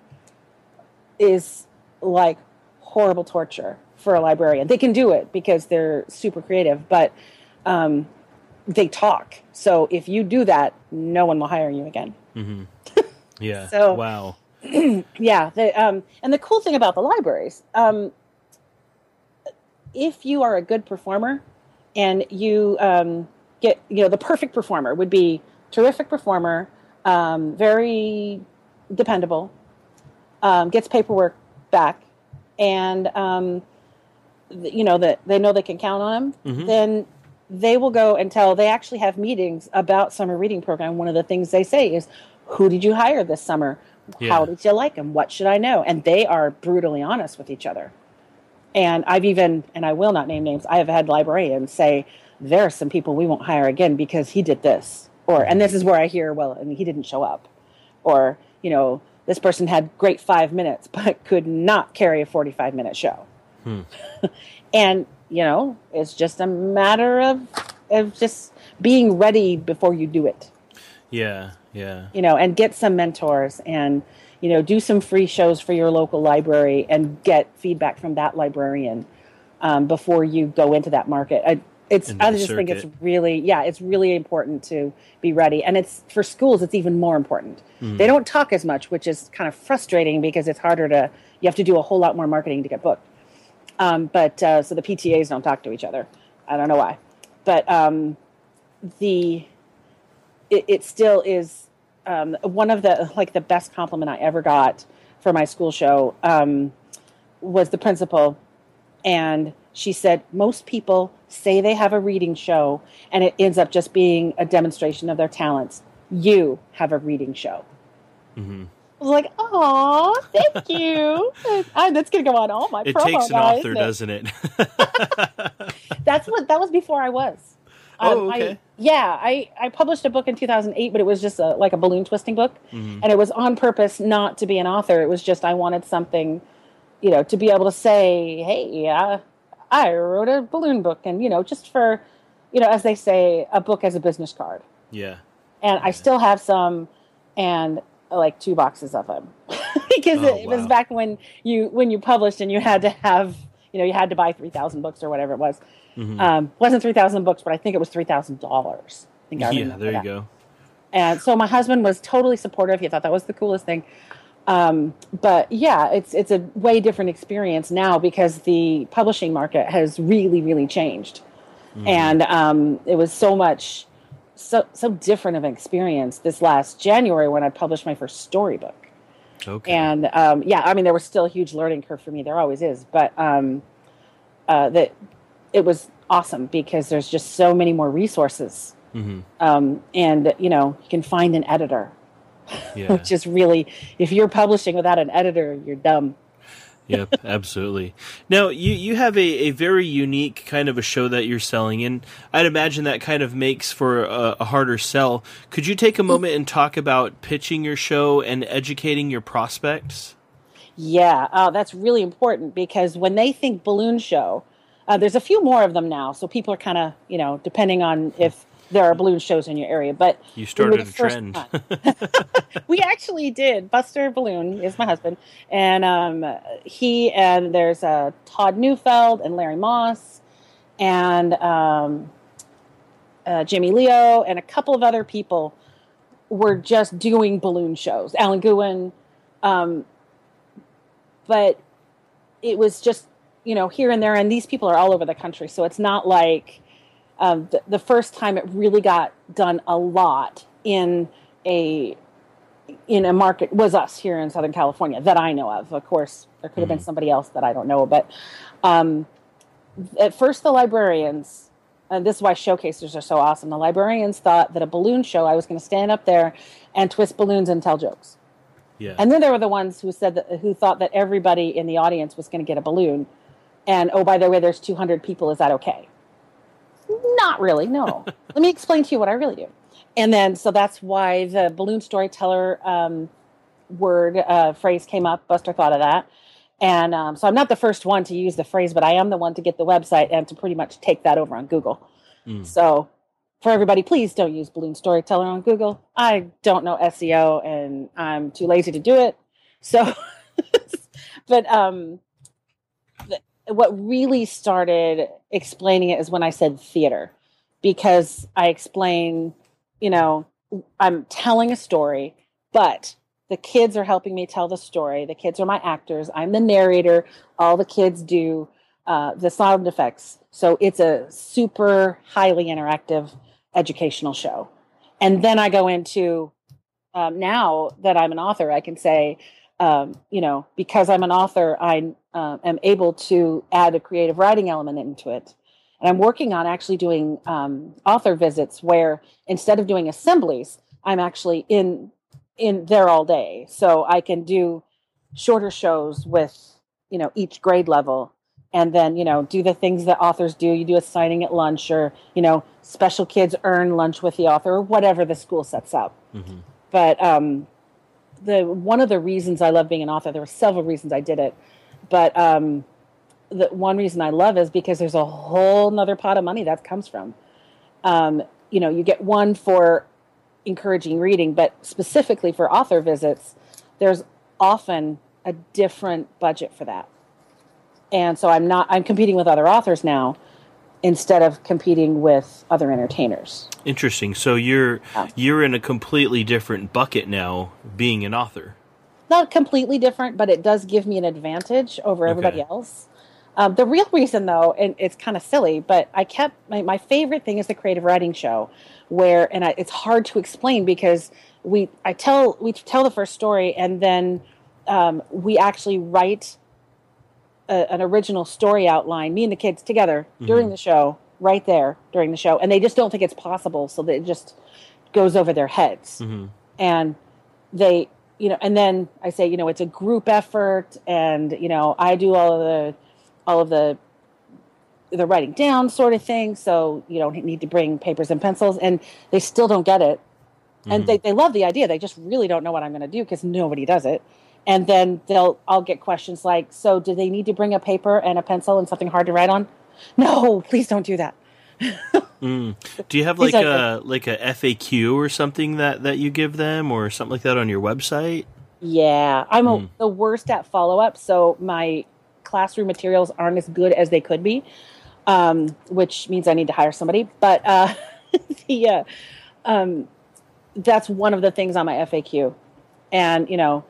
is like horrible torture for a librarian. They can do it because they're super creative, but um, they talk. So if you do that, no one will hire you again. Mm-hmm. Yeah. so wow. yeah. The, um, and the cool thing about the libraries, um, if you are a good performer and you um, get, you know, the perfect performer would be terrific performer, um, very dependable, um, gets paperwork back, and um, you know that they know they can count on them. Mm-hmm. Then they will go and tell. they actually have meetings about summer reading program. One of the things they say is, "Who did you hire this summer? Yeah. How did you like them? What should I know?" And they are brutally honest with each other. And I've even, and I will not name names, I have had librarians say, there are some people we won't hire again because he did this. Or, and this is where I hear, well, and he didn't show up. Or, you know, this person had great five minutes, but could not carry a 45 minute show. Hmm. and, you know, it's just a matter of, of just being ready before you do it. Yeah, yeah. You know, and get some mentors and, you know, do some free shows for your local library and get feedback from that librarian um, before you go into that market. I, it's I just circuit. think it's really yeah, it's really important to be ready. And it's for schools it's even more important. Mm. They don't talk as much, which is kind of frustrating because it's harder to you have to do a whole lot more marketing to get booked. Um, but uh, so the PTAs don't talk to each other. I don't know why. But um, the it, it still is um, one of the like the best compliment I ever got for my school show um, was the principal, and she said most people say they have a reading show, and it ends up just being a demonstration of their talents. You have a reading show. Mm-hmm. I was like, "Oh, thank you." that's gonna go on all my. It takes an author, doesn't it? that's what that was before I was. Oh, um, okay. I, yeah, I, I published a book in 2008, but it was just a, like a balloon twisting book. Mm-hmm. And it was on purpose not to be an author. It was just I wanted something, you know, to be able to say, hey, uh, I wrote a balloon book. And, you know, just for, you know, as they say, a book as a business card. Yeah. And I still have some and like two boxes of them because oh, it, wow. was back when you when you published and you had to have you know you had to buy 3000 books or whatever it was Mm-hmm. Um, wasn't three thousand books, but I think it was three thousand dollars. I think I yeah, there you go. And so my husband was totally supportive. He thought that was the coolest thing. Um, but yeah, it's it's a way different experience now because the publishing market has really really changed, mm-hmm. and um, it was so much so so different of an experience this last January when I published my first storybook. Okay. And um, yeah, I mean there was still a huge learning curve for me. There always is, but um, uh, that it was awesome because there's just so many more resources. Mm-hmm. Um, and, you know, you can find an editor, yeah. which is really, if you're publishing without an editor, you're dumb. yep, absolutely. Now you you have a, a very unique kind of a show that you're selling, and I'd imagine that kind of makes for a, a harder sell. Could you take a moment and talk about pitching your show and educating your prospects? Yeah, uh, that's really important because when they think balloon show, uh, there's a few more of them now, so people are kind of, you know, depending on if there are balloon shows in your area. But you started a trend. we actually did. Buster Balloon is my husband, and um, he and there's uh, Todd Neufeld and Larry Moss, and um, uh, Jimmy Leo, and a couple of other people were just doing balloon shows. Alan Gouin, um, but it was just you know, here and there, and these people are all over the country. So it's not like um, the, the first time it really got done a lot in a in a market was us here in Southern California that I know of. Of course, there could have mm-hmm. been somebody else that I don't know, but um, at first the librarians and this is why showcasers are so awesome. The librarians thought that a balloon show, I was going to stand up there and twist balloons and tell jokes. Yeah. And then there were the ones who said that, who thought that everybody in the audience was going to get a balloon. And oh, by the way, there's 200 people. Is that okay? Not really. No. Let me explain to you what I really do. And then, so that's why the balloon storyteller um, word uh, phrase came up. Buster thought of that. And um, so I'm not the first one to use the phrase, but I am the one to get the website and to pretty much take that over on Google. Mm. So for everybody, please don't use balloon storyteller on Google. I don't know SEO and I'm too lazy to do it. So, but um, what really started explaining it is when I said theater, because I explain, you know, I'm telling a story, but the kids are helping me tell the story. The kids are my actors. I'm the narrator. All the kids do uh, the sound effects. So it's a super highly interactive educational show. And then I go into um, now that I'm an author, I can say, um, you know, because I'm an author, I uh, am able to add a creative writing element into it. And I'm working on actually doing um, author visits where instead of doing assemblies, I'm actually in in there all day. So I can do shorter shows with, you know, each grade level and then, you know, do the things that authors do. You do a signing at lunch or, you know, special kids earn lunch with the author or whatever the school sets up. Mm-hmm. But um the one of the reasons I love being an author, there were several reasons I did it. But um the one reason I love is because there's a whole nother pot of money that comes from. Um, you know, you get one for encouraging reading, but specifically for author visits, there's often a different budget for that. And so I'm not I'm competing with other authors now instead of competing with other entertainers. Interesting. So you're Yeah. you're in a completely different bucket now being an author. Not completely different, but it does give me an advantage over everybody Okay. else. Um, the real reason, though, and it's kind of silly, but I kept my, my favorite thing is the creative writing show, where and I, it's hard to explain because we I tell we tell the first story and then um, we actually write a, an original story outline, me and the kids together during the show, right there during the show, and they just don't think it's possible, so it just goes over their heads hmm and they you know and then i say you know it's a group effort and you know i do all of the all of the the writing down sort of thing. So you don't need to bring papers and pencils and they still don't get it. And mm-hmm. they, they love the idea. They just really don't know what i'm going to do because nobody does it. And then they'll i'll get questions like so do they need to bring a paper and a pencil and something hard to write on? No please don't do that Mm. Do you have like a like a FAQ or something that that you give them or something like that on your website? Yeah, I'm a, Hmm. the worst at follow up, so my classroom materials aren't as good as they could be, um, which means I need to hire somebody. But uh, the uh, um, that's one of the things on my FAQ, and you know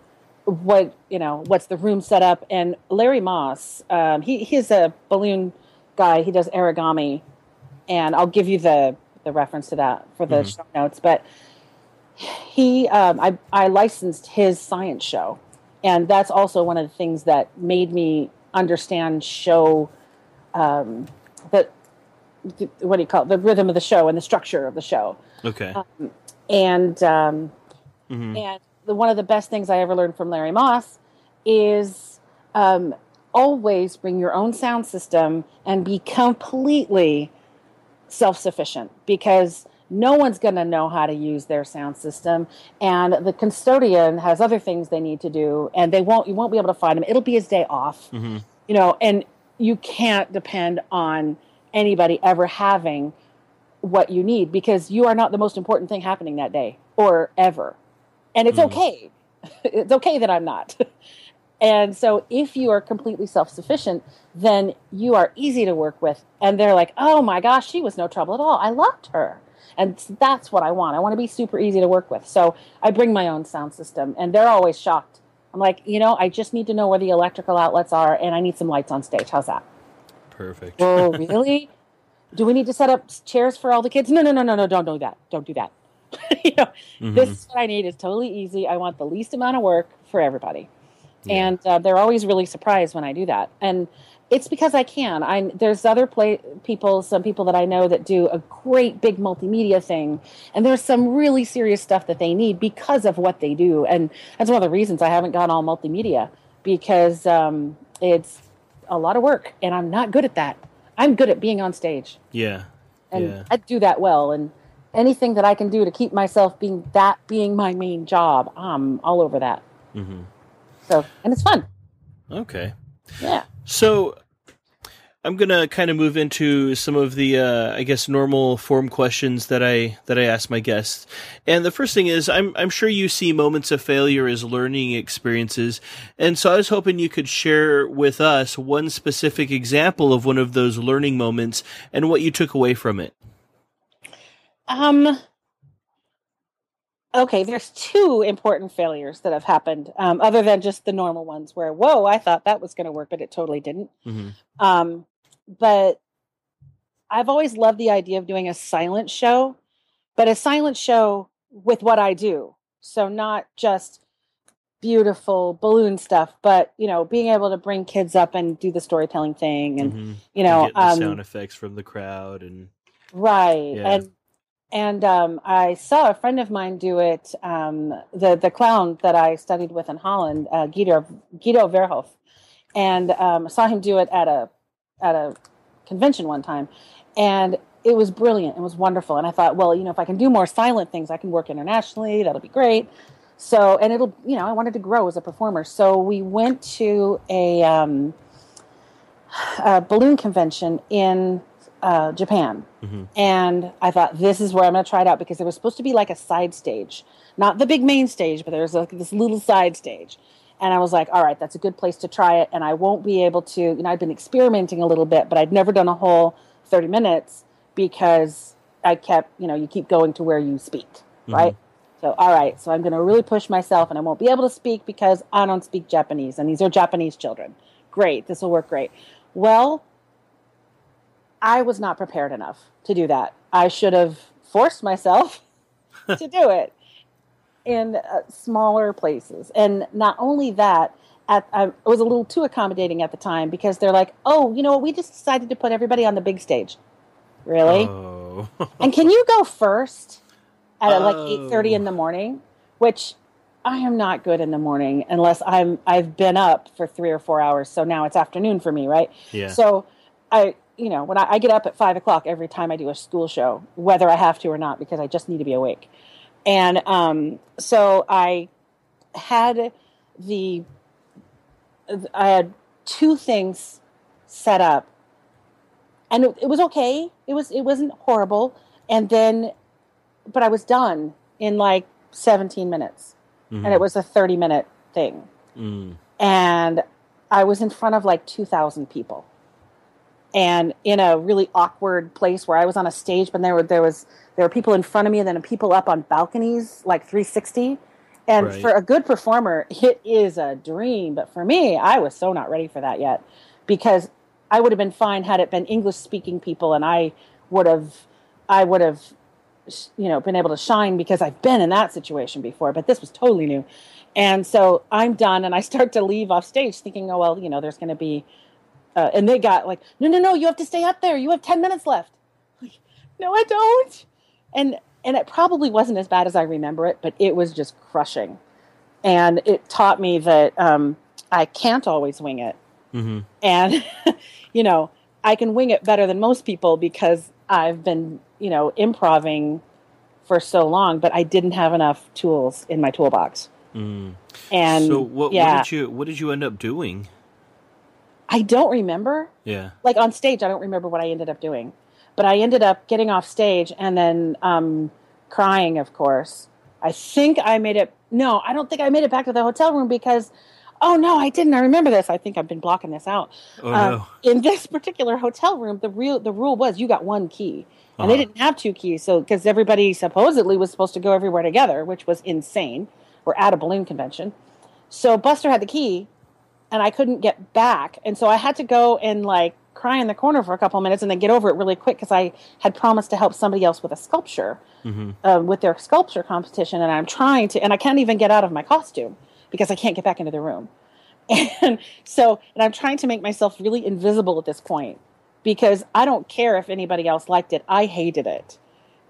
what you know what's the room set up. And Larry Moss, um, he he's a balloon guy. He does Airigami, and I'll give you the the reference to that for the show notes. But he um, I, I licensed his science show and that's also one of the things that made me understand show um, the, the what do you call it the rhythm of the show and the structure of the show Okay. and um, Mhm. and the, one of the best things I ever learned from Larry Moss is um, always bring your own sound system and be completely self sufficient because no one's going to know how to use their sound system. And the custodian has other things they need to do and they won't you won't be able to find them. It'll be his day off Mhm. you know and you can't depend on anybody ever having what you need because you are not the most important thing happening that day or ever. And it's Mhm. okay. It's okay that i'm not and so if you are completely self-sufficient then you are easy to work with. And they're like oh my gosh she was no trouble at all. I loved her. And that's what i want. I want to be super easy to work with. So i bring my own sound system and they're always shocked. I'm like you know i just need to know where the electrical outlets are and i need some lights on stage. How's that? Perfect. oh really? Do we need to set up chairs for all the kids? No no no no no don't do that. Don't do that. You know Mhm. this is what i need. Is totally easy. I want the least amount of work for everybody Yeah. and uh, they're always really surprised when i do that and it's because I can. I there's other play people, some people that I know that do a great big multimedia thing, and there's some really serious stuff that they need because of what they do, and that's one of the reasons I haven't gone all multimedia because um, it's a lot of work, and I'm not good at that. I'm good at being on stage. Yeah, and yeah. I do that well, and anything that I can do to keep myself being that being my main job, I'm all over that. Mm-hmm. So, and it's fun. Okay. Yeah. So I'm gonna kind of move into some of the, uh, I guess, normal form questions that I that I ask my guests. And the first thing is, I'm I'm sure you see moments of failure as learning experiences, and so I was hoping you could share with us one specific example of one of those learning moments and what you took away from it. Um. Okay, there's two important failures that have happened, um, other than just the normal ones where, whoa, I thought that was going to work, but it totally didn't. Mm-hmm. Um, but I've always loved the idea of doing a silent show, but a silent show with what I do. So not just beautiful balloon stuff, but you know, being able to bring kids up and do the storytelling thing, and mm-hmm. you know, and um, sound effects from the crowd and right Yeah. and and um, I saw a friend of mine do it. Um, the the clown that I studied with in Holland, uh, Guido Guido Verhoef, and um, saw him do it at a at a convention one time, and it was brilliant. It was wonderful, and I thought, well, you know, if I can do more silent things, I can work internationally. That'll be great. So, and it'll, you know, I wanted to grow as a performer. So we went to a, um, a balloon convention in uh, Japan. Mhm. And I thought, this is where I'm going to try it out because it was supposed to be like a side stage, not the big main stage, but there's like this little side stage. And I was like, all right, that's a good place to try it. And I won't be able to, you know, I've been experimenting a little bit, but I'd never done a whole 30 minutes because I kept, you know, you keep going to where you speak, right? So, all right, so I'm going to really push myself and I won't be able to speak because I don't speak Japanese and these are Japanese children. Great, this will work great. Well, I was not prepared enough to do that. I should have forced myself to do it in uh, smaller places. And not only that, at, I was a little too accommodating at the time because they're like, oh, you know what? We just decided to put everybody on the big stage. Really? Oh. and can you go first at like Oh. eight thirty in the morning? Which I am not good in the morning unless I'm I've been up for three or four hours. So now it's afternoon for me, right? yeah. So I, you know, when I, I get up at five o'clock every time I do a school show, whether I have to or not, because I just need to be awake. And um, so I had the, I had two things set up, and it, it was okay. It was it wasn't horrible. And then, but I was done in like seventeen minutes, Mhm. and it was a thirty minute thing Mm. and I was in front of like 2,000 people. And in a really awkward place where I was on a stage, but there were there was there were people in front of me, and then people up on balconies, like 360. And Right. for a good performer, it is a dream. But for me, I was so not ready for that yet, because I would have been fine had it been English speaking people, and I would have, I would have, you know, been able to shine because I've been in that situation before. But this was totally new. And so I'm done, and I start to leave off stage, thinking, "Oh well, you know, there's going to be," uh, and they got like, "No, no, no, you have to stay up there. You have ten minutes left." Like, no, I don't. And and it probably wasn't as bad as I remember it, but it was just crushing, and it taught me that um, I can't always wing it, hmm and you know, I can wing it better than most people because I've been, you know, improving for so long, but I didn't have enough tools in my toolbox. Mm. And so what, yeah, what did you what did you end up doing? I don't remember. Yeah. Like on stage, I don't remember what I ended up doing, but I ended up getting off stage and then um, crying. Of course, I think I made it. No, I don't think I made it back to the hotel room because. Oh no, I didn't. I remember this. I think I've been blocking this out. Oh Um, no. in this particular hotel room, the real the rule was you got one key, and Uh-huh. they didn't have two keys. So because everybody supposedly was supposed to go everywhere together, which was insane. We're at a balloon convention, so Buster had the key, and I couldn't get back, and so I had to go and like cry in the corner for a couple of minutes, and then get over it really quick because I had promised to help somebody else with a sculpture hmm uh, with their sculpture competition, and I'm trying to, and I can't even get out of my costume because I can't get back into the room. And so, and I'm trying to make myself really invisible at this point because I don't care if anybody else liked it. I hated it.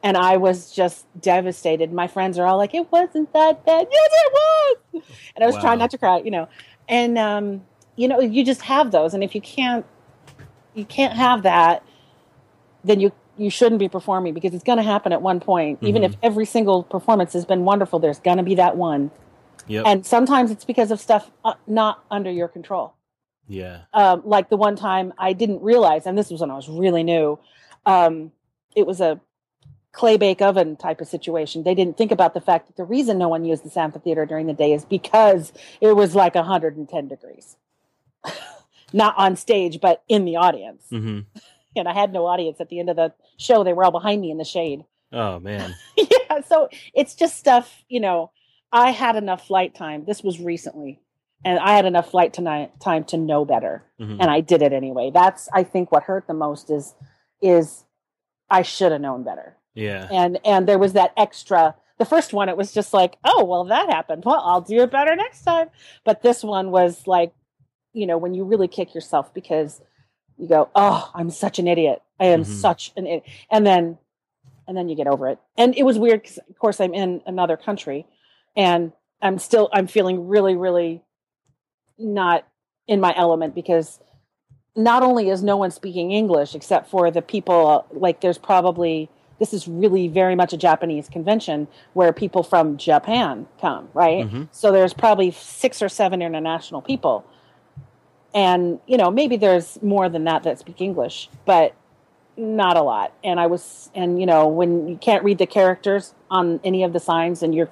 And I was just devastated. My friends are all like, it wasn't that bad. Yes, it was. And I was Wow. trying not to cry, you know. And, um, you know, you just have those. And if you can't, you can't have that, then you, you shouldn't be performing because it's going to happen at one point. Even Mhm. if every single performance has been wonderful, there's going to be that one. Yep. And sometimes it's because of stuff uh, not under your control yeah. um, like the one time I didn't realize, and this was when I was really new, um, it was a clay bake oven type of situation. They didn't think about the fact that the reason no one used this amphitheater during the day is because it was like 110 degrees. Not on stage, but in the audience. hmm And I had no audience at the end of the show. They were all behind me in the shade. Oh man. yeah, so it's just stuff, you know, I had enough flight time. This was recently. And I had enough flight tonight, time to know better Mhm. and I did it anyway. That's I think what hurt the most is is I should have known better. Yeah. And and there was that extra the first one it was just like, "Oh, well that happened. Well, I'll do it better next time." But this one was like, you know, when you really kick yourself because you go, "Oh, I'm such an idiot. I am Mhm. such an idiot." And then and then you get over it. And it was weird cuz of course I'm in another country and I'm still I'm feeling really really not in my element because not only is no one speaking English except for the people like there's probably this is really very much a Japanese convention where people from Japan come, right? Mhm. So there's probably six or seven international people. And, you know, maybe there's more than that that speak English, but not a lot. And I was, and, you know, when you can't read the characters on any of the signs and you're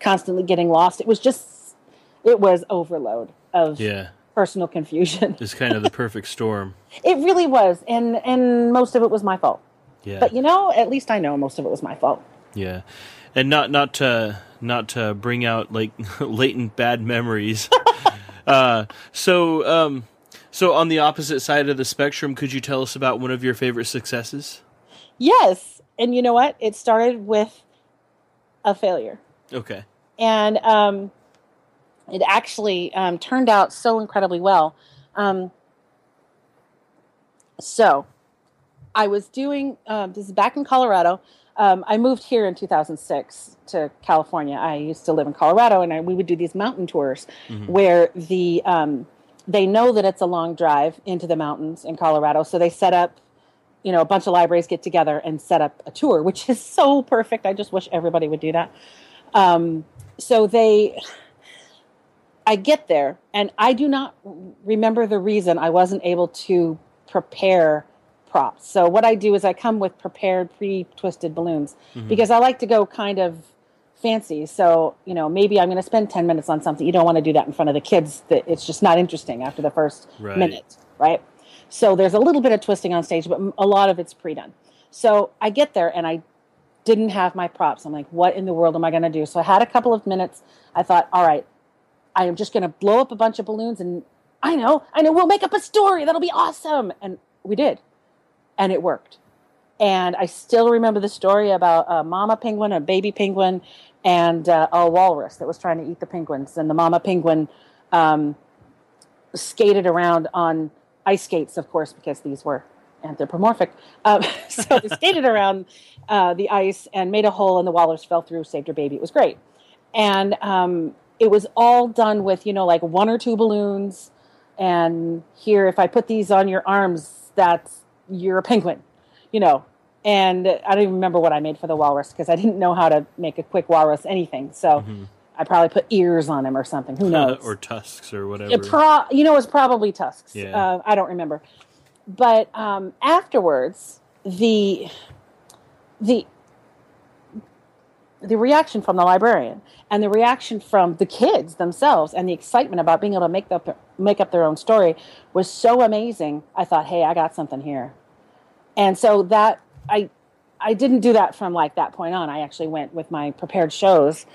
constantly getting lost, it was just, it was overload of Yeah. personal confusion. It's kind of the perfect storm. It really was. And, and most of it was my fault. Yeah. But, you know, at least I know most of it was my fault. Yeah, and not not to not to bring out like latent bad memories. uh, so um, so on the opposite side of the spectrum, could you tell us about one of your favorite successes? Yes. And you know what? It started with a failure. Okay. and um, it actually um, turned out so incredibly well. Um, so, I was doing um, this is back in Colorado. Um, I moved here in 2006 to California. I used to live in Colorado, and I, we would do these mountain tours Mhm. where the um, they know that it's a long drive into the mountains in Colorado, so they set up. You know, a bunch of libraries get together and set up a tour, which is so perfect. I just wish everybody would do that. Um, so they, I get there, and I do not remember the reason I wasn't able to prepare props. So what I do is I come with prepared pre-twisted balloons Mhm. because I like to go kind of fancy. So you know, maybe I'm going to spend ten minutes on something. You don't want to do that in front of the kids. That it's just not interesting after the first Right. minute, right? So there's a little bit of twisting on stage, but a lot of it's pre-done. So I get there and I didn't have my props. I'm like, what in the world am I going to do? So I had a couple of minutes. I thought, all right, I am just going to blow up a bunch of balloons and I know, I know, we'll make up a story. That'll be awesome. And we did. And it worked. And I still remember the story about a mama penguin, a baby penguin, and uh, a walrus that was trying to eat the penguins. And the mama penguin um, skated around on ice skates, of course, because these were anthropomorphic. Um, so they skated around uh, the ice and made a hole, and the walrus fell through, saved her baby. It was great. And um, it was all done with, you know, like one or two balloons. And here, if I put these on your arms, that's you're a penguin, you know. And I don't even remember what I made for the walrus because I didn't know how to make a quick walrus anything. So Mhm. I probably put ears on him or something. Who knows? or tusks or whatever. It pro- you know, it was probably tusks. Yeah. Uh, I don't remember. But um, afterwards, the the the reaction from the librarian and the reaction from the kids themselves and the excitement about being able to make up make up their own story was so amazing. I thought, hey, I got something here, and so that I I didn't do that from like that point on. I actually went with my prepared shows,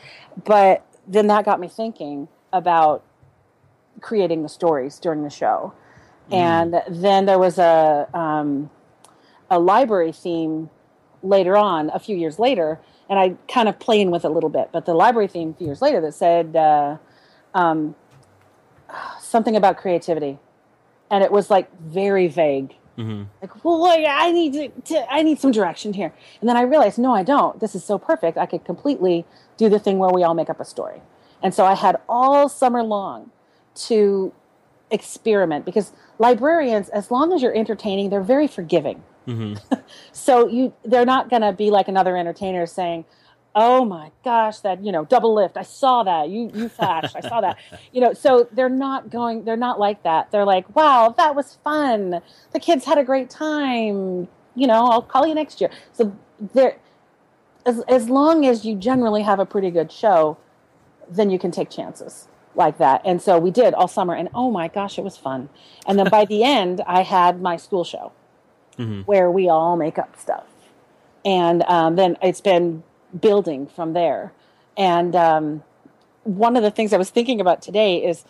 but then that got me thinking about creating the stories during the show. And then there was a um, a library theme later on, a few years later, and I kind of playing with it a little bit. But the library theme a few years later that said uh, um, something about creativity, and it was like very vague. Mm-hmm. Like, well, like, I need to, to, I need some direction here. And then I realized, no, I don't. This is so perfect. I could completely do the thing where we all make up a story. And so I had all summer long to experiment because librarians, as long as you're entertaining, they're very forgiving. Mm-hmm. so you, they're not going to be like another entertainer saying, "Oh my gosh, that you know double lift, I saw that. You you flashed, I saw that." You know, so they're not going. They're not like that. They're like, "Wow, that was fun. The kids had a great time. You know, I'll call you next year." So they're as as long as you generally have a pretty good show, then you can take chances like that. And so we did all summer, and oh my gosh, it was fun. And then by the end, I had my school show Mm-hmm. where we all make up stuff, and um, then it's been building from there. And um, one of the things I was thinking about today is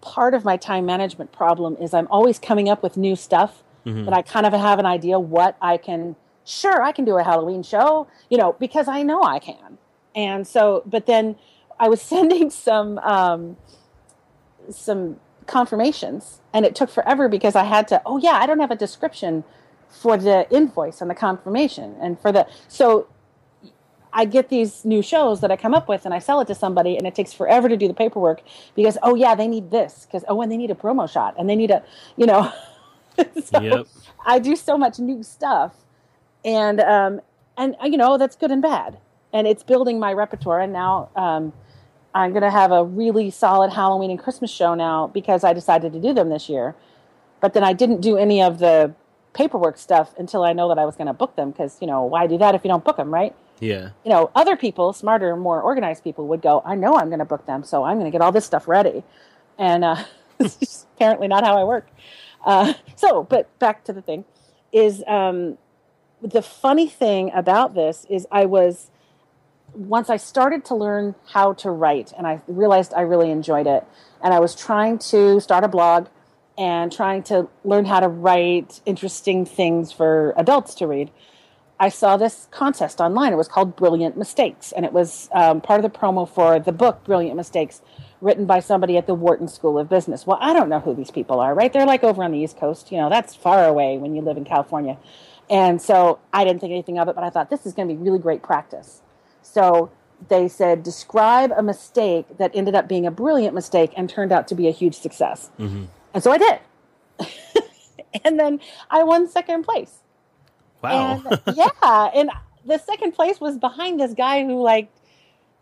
part of my time management problem is I'm always coming up with new stuff, Mhm. but I kind of have an idea what I can. Sure, I can do a Halloween show, you know, because I know I can. And so, but then I was sending some um, some confirmations, and it took forever because I had to. Oh yeah, I don't have a description for the invoice and the confirmation, and for the so I get these new shows that I come up with and I sell it to somebody and it takes forever to do the paperwork because oh yeah they need this because oh and they need a promo shot and they need a you know so Yep. I do so much new stuff and um and you know that's good and bad and it's building my repertoire and now um I'm going to have a really solid Halloween and Christmas show now because I decided to do them this year but then I didn't do any of the paperwork stuff until I know that I was going to book them because you know why do that if you don't book them right Yeah. you know, other people, smarter, more organized people would go, I know I'm going to book them, so I'm going to get all this stuff ready. And uh, it's apparently not how I work. Uh, so, but back to the thing is um, the funny thing about this is I was, once I started to learn how to write and I realized I really enjoyed it, and I was trying to start a blog and trying to learn how to write interesting things for adults to read. I saw this contest online. It was called Brilliant Mistakes, and it was um, part of the promo for the book Brilliant Mistakes, written by somebody at the Wharton School of Business. Well, I don't know who these people are, right? They're like over on the East Coast. You know, that's far away when you live in California. And so I didn't think anything of it, but I thought this is going to be really great practice. So they said, describe a mistake that ended up being a brilliant mistake and turned out to be a huge success. Mm-hmm. And so I did. and then I won second place. Wow. And, yeah, and the second place was behind this guy who like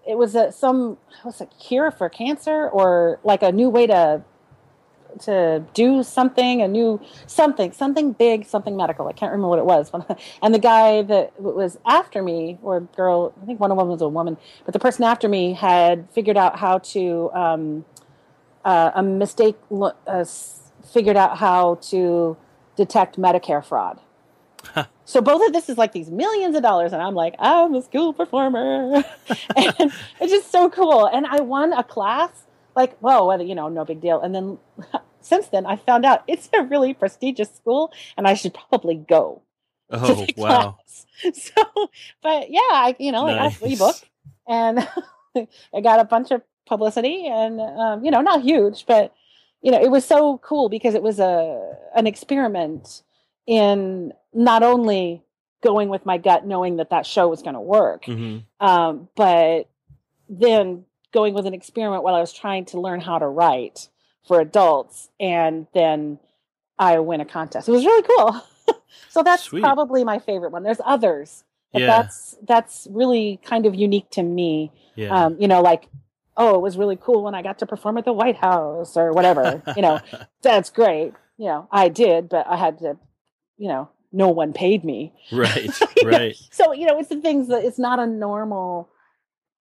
it was a some was a cure for cancer or like a new way to to do something, a new something, something big, something medical. I can't remember what it was. And the guy that was after me, or girl, I think one of them was a woman, but the person after me had figured out how to um, uh, a mistake, uh, figured out how to detect Medicare fraud. So both of this is like these millions of dollars, and I'm like, I'm a school performer, and it's just so cool. And I won a class, like, whoa, you know, no big deal. And then since then, I found out it's a really prestigious school, and I should probably go. oh wow. class. So, but yeah, I you know, I got a free book, and I got a bunch of publicity, and um, you know, not huge, but you know, it was so cool because it was a an experiment in not only going with my gut, knowing that that show was going to work, hmm um, but then going with an experiment while I was trying to learn how to write for adults, and then I win a contest. It was really cool. so that's Sweet. probably my favorite one. There's others, but Yeah. that's that's really kind of unique to me. Yeah. Um, you know, like oh, it was really cool when I got to perform at the White House or whatever. you know, that's great. You know, I did, but I had to, you know, no one paid me. right. Right. So, you know, it's the things that it's not a normal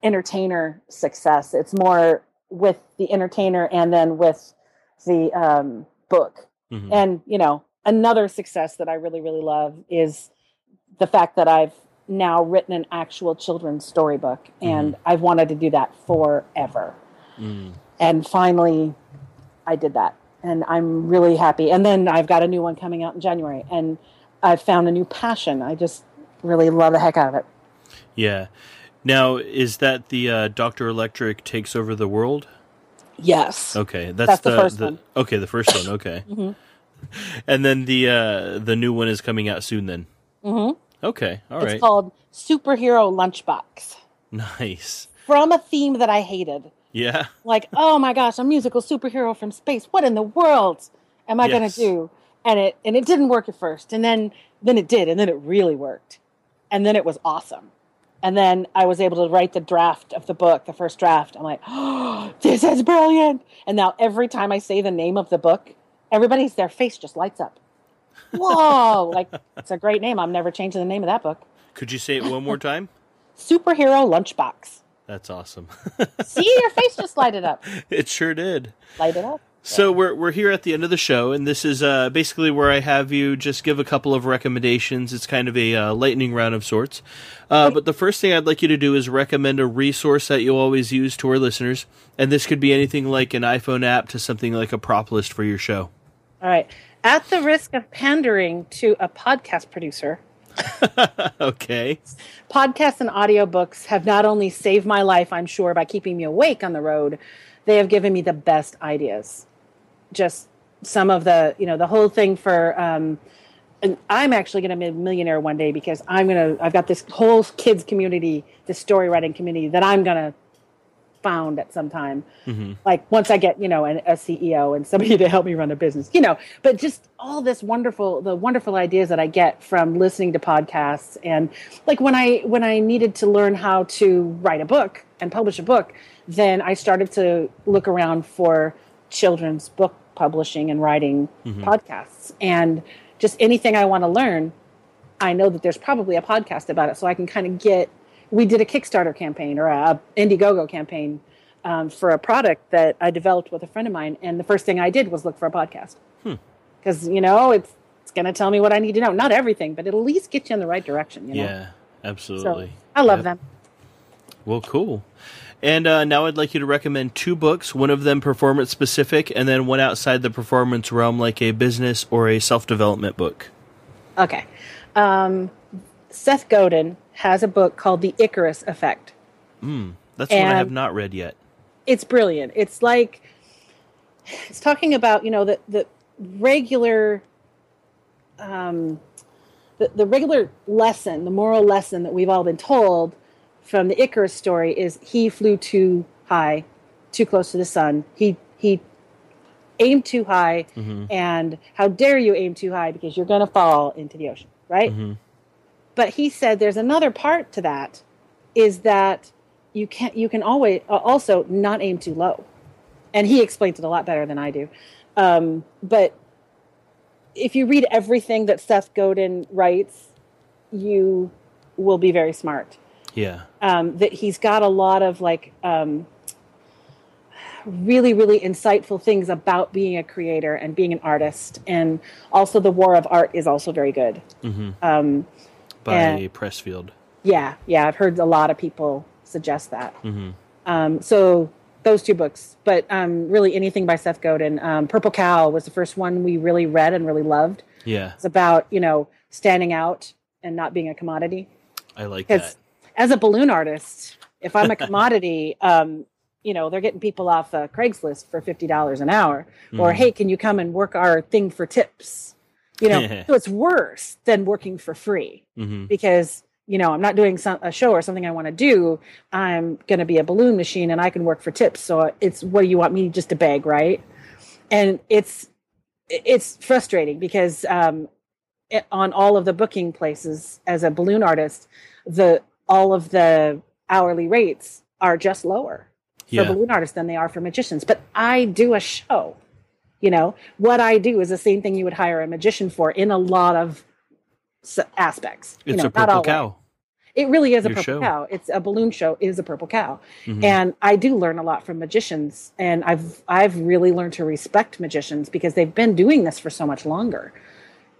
entertainer success. It's more with the entertainer and then with the um, book. Mhm. And, you know, another success that I really, really love is the fact that I've now written an actual children's storybook. And I've wanted to do that forever. Mm. And finally, I did that. And I'm really happy. And then I've got a new one coming out in January. And I've found a new passion. I just really love the heck out of it. Yeah. Now, is that the uh, Doctor Electric takes over the world? Yes. Okay, that's, That's the first one. Mm-hmm. Okay, the first one. Okay, and then the uh, the new one is coming out soon. Then. Mm-hmm. Okay. All it's called Superhero Lunchbox nice. from a theme that I hated. Yeah. Like, oh my gosh, a musical superhero from space. What in the world am I going to do? And it and it didn't work at first, and then then it did, and then it really worked, and then it was awesome. And then I was able to write the draft of the book, the first draft. I'm like, oh, this is brilliant. And now every time I say the name of the book, everybody's their face just lights up. Whoa, like it's a great name. I'm never changing the name of that book. Could you say it one more time? Superhero Lunchbox. That's awesome. See, your face just lighted up. it sure did. Light it up. So we're we're here at the end of the show, and this is uh, basically where I have you just give a couple of recommendations. It's kind of a uh, lightning round of sorts. Uh, but the first thing I'd like you to do is recommend a resource that you always use to our listeners, and this could be anything like an iPhone app to something like a prop list for your show. All right. At the risk of pandering to a podcast producer, okay. podcasts and audiobooks have not only saved my life, I'm sure, by keeping me awake on the road, they have given me the best ideas. Just some of the, you know, the whole thing for, um, and I'm actually going to be a millionaire one day because I'm going to, I've got this whole kids community, this story writing community that I'm going to found at some time. Mm-hmm. Like once I get, you know, an, a CEO and somebody to help me run a business, you know, but just all this wonderful, the wonderful ideas that I get from listening to podcasts. And like when I, when I needed to learn how to write a book and publish a book, then I started to look around for children's book publishing and writing mm-hmm. podcasts and just anything I want to learn. I know that there's probably a podcast about it, so I can kind of get. We did a Kickstarter campaign or a Indiegogo campaign um, for a product that I developed with a friend of mine, and the first thing I did was look for a podcast because you know it's it's going to tell me what I need to know. Not everything, but it'll at least get you in the right direction. You know, Yeah. so Absolutely. I love Yep. them. Well, cool. And uh, now I'd like you to recommend two books, one of them performance specific, and then one outside the performance realm, like a business or a self development book. Okay, um, Seth Godin has a book called The Icarus Effect. Hmm, that's one I have not read yet. it's brilliant. It's like it's talking about you know the the regular, um, the the regular lesson, the moral lesson that we've all been told from the Icarus story is he flew too high, too close to the sun. He he aimed too high, mm-hmm. and how dare you aim too high because you're going to fall into the ocean, right? Mm-hmm. But he said there's another part to that, is that you can you can always uh, also not aim too low, and he explains it a lot better than I do. Um, but if you read everything that Seth Godin writes, you will be very smart. Yeah. Um, that he's got a lot of like um, really really insightful things about being a creator and being an artist, and also the war of art is also very good. Um, By And- Pressfield. yeah, yeah, I've heard a lot of people suggest that. Um, so those two books, but um, really anything by Seth Godin. Um, Purple Cow was the first one we really read and really loved. Yeah. It's about you know standing out and not being a commodity. I like that. As a balloon artist, if I'm a commodity, um, you know they're getting people off uh, Craigslist for fifty dollars an hour, or hey, can you come and work our thing for tips? You know, so it's worse than working for free hmm because you know I'm not doing some, a show or something I want to do. I'm going to be a balloon machine and I can work for tips. So it's what do you want me just to beg, right? And it's it's frustrating because um, it, on all of the booking places as a balloon artist, the all of the hourly rates are just lower for balloon artists than they are for magicians. But I do a show. You know what I do is the same thing you would hire a magician for in a lot of aspects. you It's know, a purple cow. It really is a Your purple show. cow. It's a balloon show. Is a purple cow, Mhm. and I do learn a lot from magicians. And I've I've really learned to respect magicians because they've been doing this for so much longer.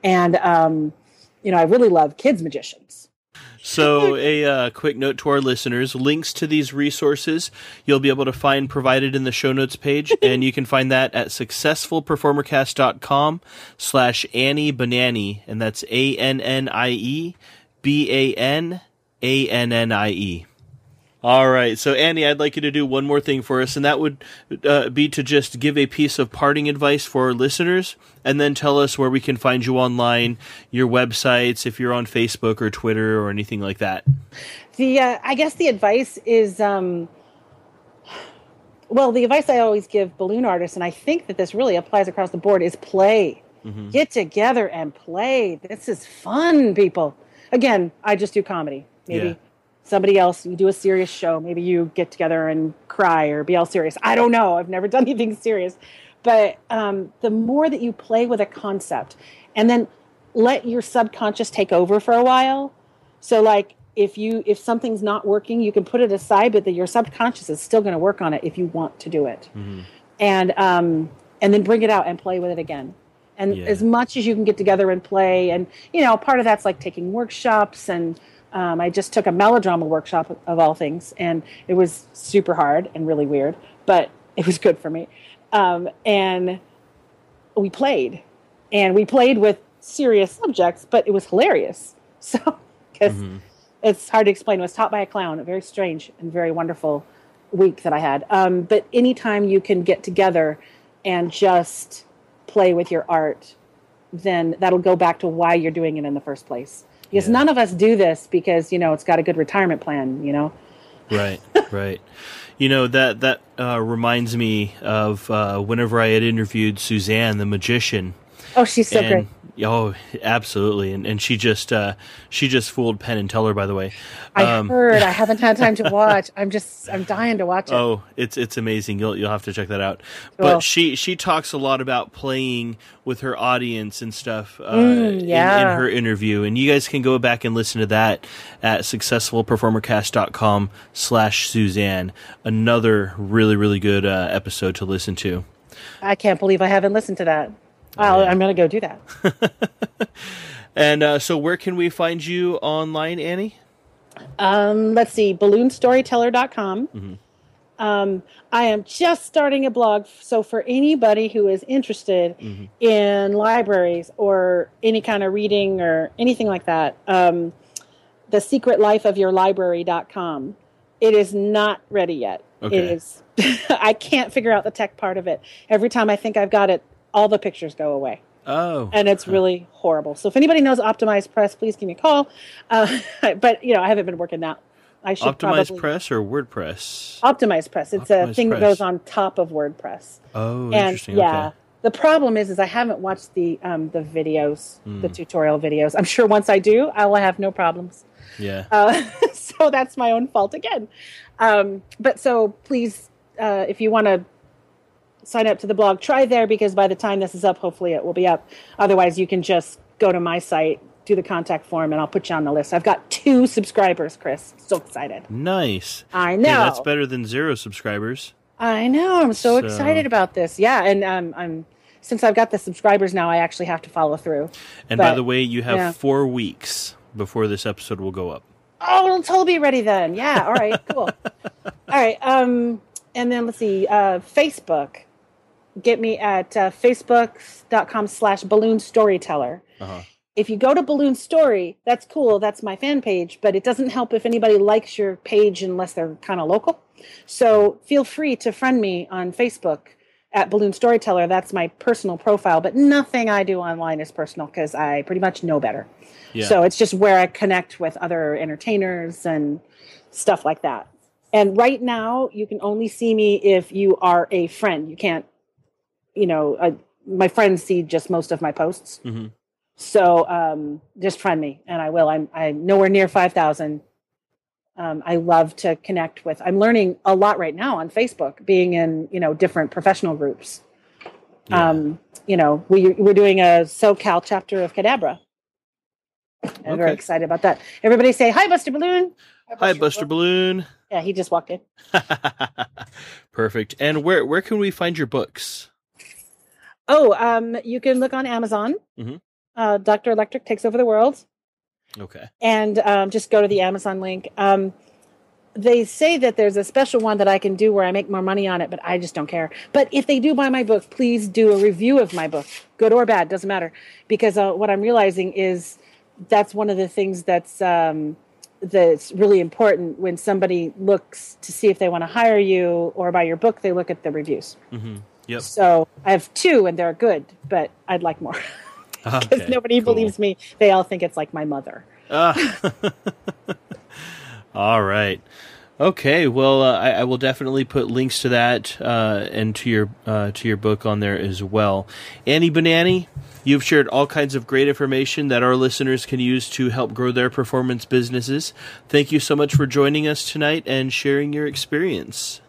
And um, you know, I really love kids magicians. So, a uh, quick note to our listeners links to these resources you'll be able to find provided in the show notes page, and you can find that at successfulperformercast.com slash Annie Banannie, and that's A N N I E B A N A N N I E. All right. So, Annie, I'd like you to do one more thing for us, and that would uh, be to just give a piece of parting advice for our listeners, and then tell us where we can find you online, your websites, if you're on Facebook or Twitter or anything like that. The uh, I guess the advice is, um, well, the advice I always give balloon artists, and I think that this really applies across the board, is play. Mm-hmm. Get together and play. This is fun, people. Again, I just do comedy. Maybe. Yeah somebody else you do a serious show maybe you get together and cry or be all serious. I don't know. I've never done anything serious. But um, the more that you play with a concept and then let your subconscious take over for a while. So like if you if something's not working you can put it aside but that your subconscious is still going to work on it if you want to do it. Mm-hmm. and um and then bring it out and play with it again. And yeah. as much as you can get together and play and you know part of that's like taking workshops and um, I just took a melodrama workshop of all things, and it was super hard and really weird, but it was good for me. Um, and we played, and we played with serious subjects, but it was hilarious. So, because mm-hmm. it's hard to explain, it was taught by a clown, a very strange and very wonderful week that I had. Um, but anytime you can get together and just play with your art, then that'll go back to why you're doing it in the first place because yeah. none of us do this because you know it's got a good retirement plan you know? Right right. You know that that uh, reminds me of uh, whenever i had interviewed suzanne the magician. Oh she's so and, great Oh, absolutely, and and she just uh, she just fooled Penn and Teller. By the way, um, I heard. I haven't had time to watch. I'm just I'm dying to watch it. Oh, it's it's amazing. You'll you'll have to check that out. Cool. But she she talks a lot about playing with her audience and stuff uh, mm, yeah. in, in, her interview, and you guys can go back and listen to that at successfulperformercast.com slash Suzanne. Another really really good uh, episode to listen to. I can't believe I haven't listened to that. Well, I'm going to go do that. and uh, so, where can we find you online, Annie? Um, let's see, balloonstoryteller.com. Mm-hmm. Um, I am just starting a blog. So, for anybody who is interested mm-hmm. in libraries or any kind of reading or anything like that, um, the secret life of your library.com. It is not ready yet. Okay. It is. I can't figure out the tech part of it. Every time I think I've got it all the pictures go away. Oh, and it's really horrible. So if anybody knows Optimized Press, please give me a call. Uh, but you know, I haven't been working that. I should Optimized probably... Press or WordPress. Optimized Press. It's Optimized a thing Press. that goes on top of WordPress. Oh, and, interesting. Yeah. Okay. The problem is, is I haven't watched the um, the videos, mm. the tutorial videos. I'm sure once I do, I will have no problems. Yeah. Uh, so that's my own fault again. Um, but so please, uh, if you want to sign up to the blog, try there because by the time this is up, hopefully it will be up. Otherwise, you can just go to my site, do the contact form, and I'll put you on the list. I've got two subscribers, Kris. So excited. Nice. I know. Hey, that's better than zero subscribers. I know. I'm so, so. excited about this. Yeah, and um, I'm since I've got the subscribers now, I actually have to follow through. And but, by the way, you have yeah. four weeks before this episode will go up. Oh, it'll be ready then. Yeah. All right. Cool. all right. Um, and then let's see. Uh, Facebook get me at uh, facebook.com slash balloon storyteller. Uh-huh. If you go to Balloon Story, that's cool. That's my fan page, but it doesn't help if anybody likes your page unless they're kind of local. So feel free to friend me on Facebook at Balloon Storyteller. That's my personal profile, but nothing I do online is personal because I pretty much know better. Yeah. So it's just where I connect with other entertainers and stuff like that. And right now, you can only see me if you are a friend. You can't you know, I, my friends see just most of my posts. Mm-hmm. So um, just friend me, and I will. I'm I'm nowhere near five thousand. Um, I love to connect with. I'm learning a lot right now on Facebook, being in you know different professional groups. Yeah. Um, you know, we we're doing a SoCal chapter of Cadabra. I'm okay. very excited about that. Everybody say hi, Buster Balloon. Hi, Buster, hi, Buster Balloon. Yeah, he just walked in. Perfect. And where where can we find your books? Oh, um, you can look on Amazon. Mm-hmm. Uh, Doctor Electric takes over the world. Okay. And um, just go to the Amazon link. Um, they say that there's a special one that I can do where I make more money on it, but I just don't care. But if they do buy my book, please do a review of my book, good or bad, doesn't matter. Because uh, what I'm realizing is that's one of the things that's um, that's really important when somebody looks to see if they want to hire you or buy your book. They look at the reviews. Mm-hmm. Yep. So I have two, and they're good, but I'd like more because Okay, nobody cool. believes me. They all think it's like my mother. Ah. All right. Okay. Well, uh, I, I will definitely put links to that uh, and to your uh, to your book on there as well. Annie Banannie, you've shared all kinds of great information that our listeners can use to help grow their performance businesses. Thank you so much for joining us tonight and sharing your experience.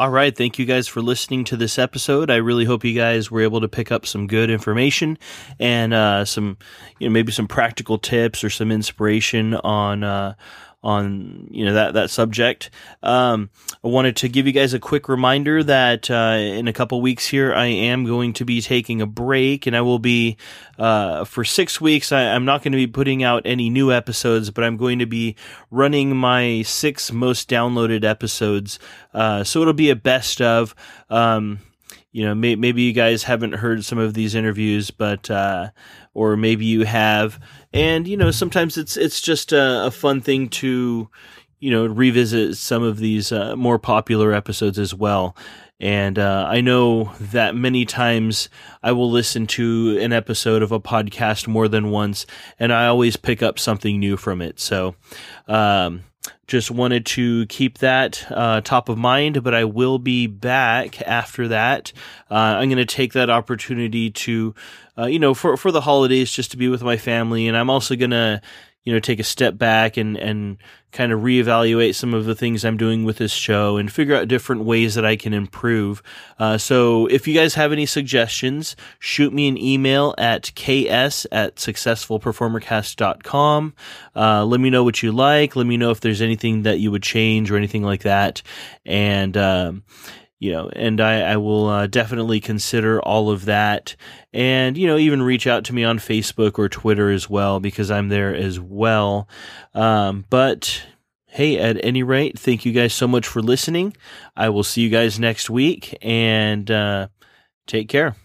All right. Thank you guys for listening to this episode. I really hope you guys were able to pick up some good information and uh, some, you know, maybe some practical tips or some inspiration on. Uh, on you know that that subject. Um, I wanted to give you guys a quick reminder that uh, in a couple weeks here I am going to be taking a break, and I will be uh, for six weeks. I, I'm not going to be putting out any new episodes, but I'm going to be running my six most downloaded episodes. Uh, so it'll be a best of. Um, you know, may, maybe you guys haven't heard some of these interviews, but uh, or maybe you have, and you know, sometimes it's it's just a, a fun thing to, you know, revisit some of these uh, more popular episodes as well. And uh, I know that many times I will listen to an episode of a podcast more than once, and I always pick up something new from it. So, um, just wanted to keep that uh, top of mind, but I will be back after that. Uh, I'm going to take that opportunity to, uh, you know, for for the holidays, just to be with my family, and I'm also going to, you know, take a step back and and kind of reevaluate some of the things I'm doing with this show and figure out different ways that I can improve. Uh, so if you guys have any suggestions, shoot me an email at ks at successfulperformercast.com. Uh, let me know what you like. Let me know if there's anything that you would change or anything like that. And, um, you know, and I, I will uh, definitely consider all of that. And, you know, even reach out to me on Facebook or Twitter as well, because I'm there as well. Um, but hey, at any rate, thank you guys so much for listening. I will see you guys next week and uh, take care.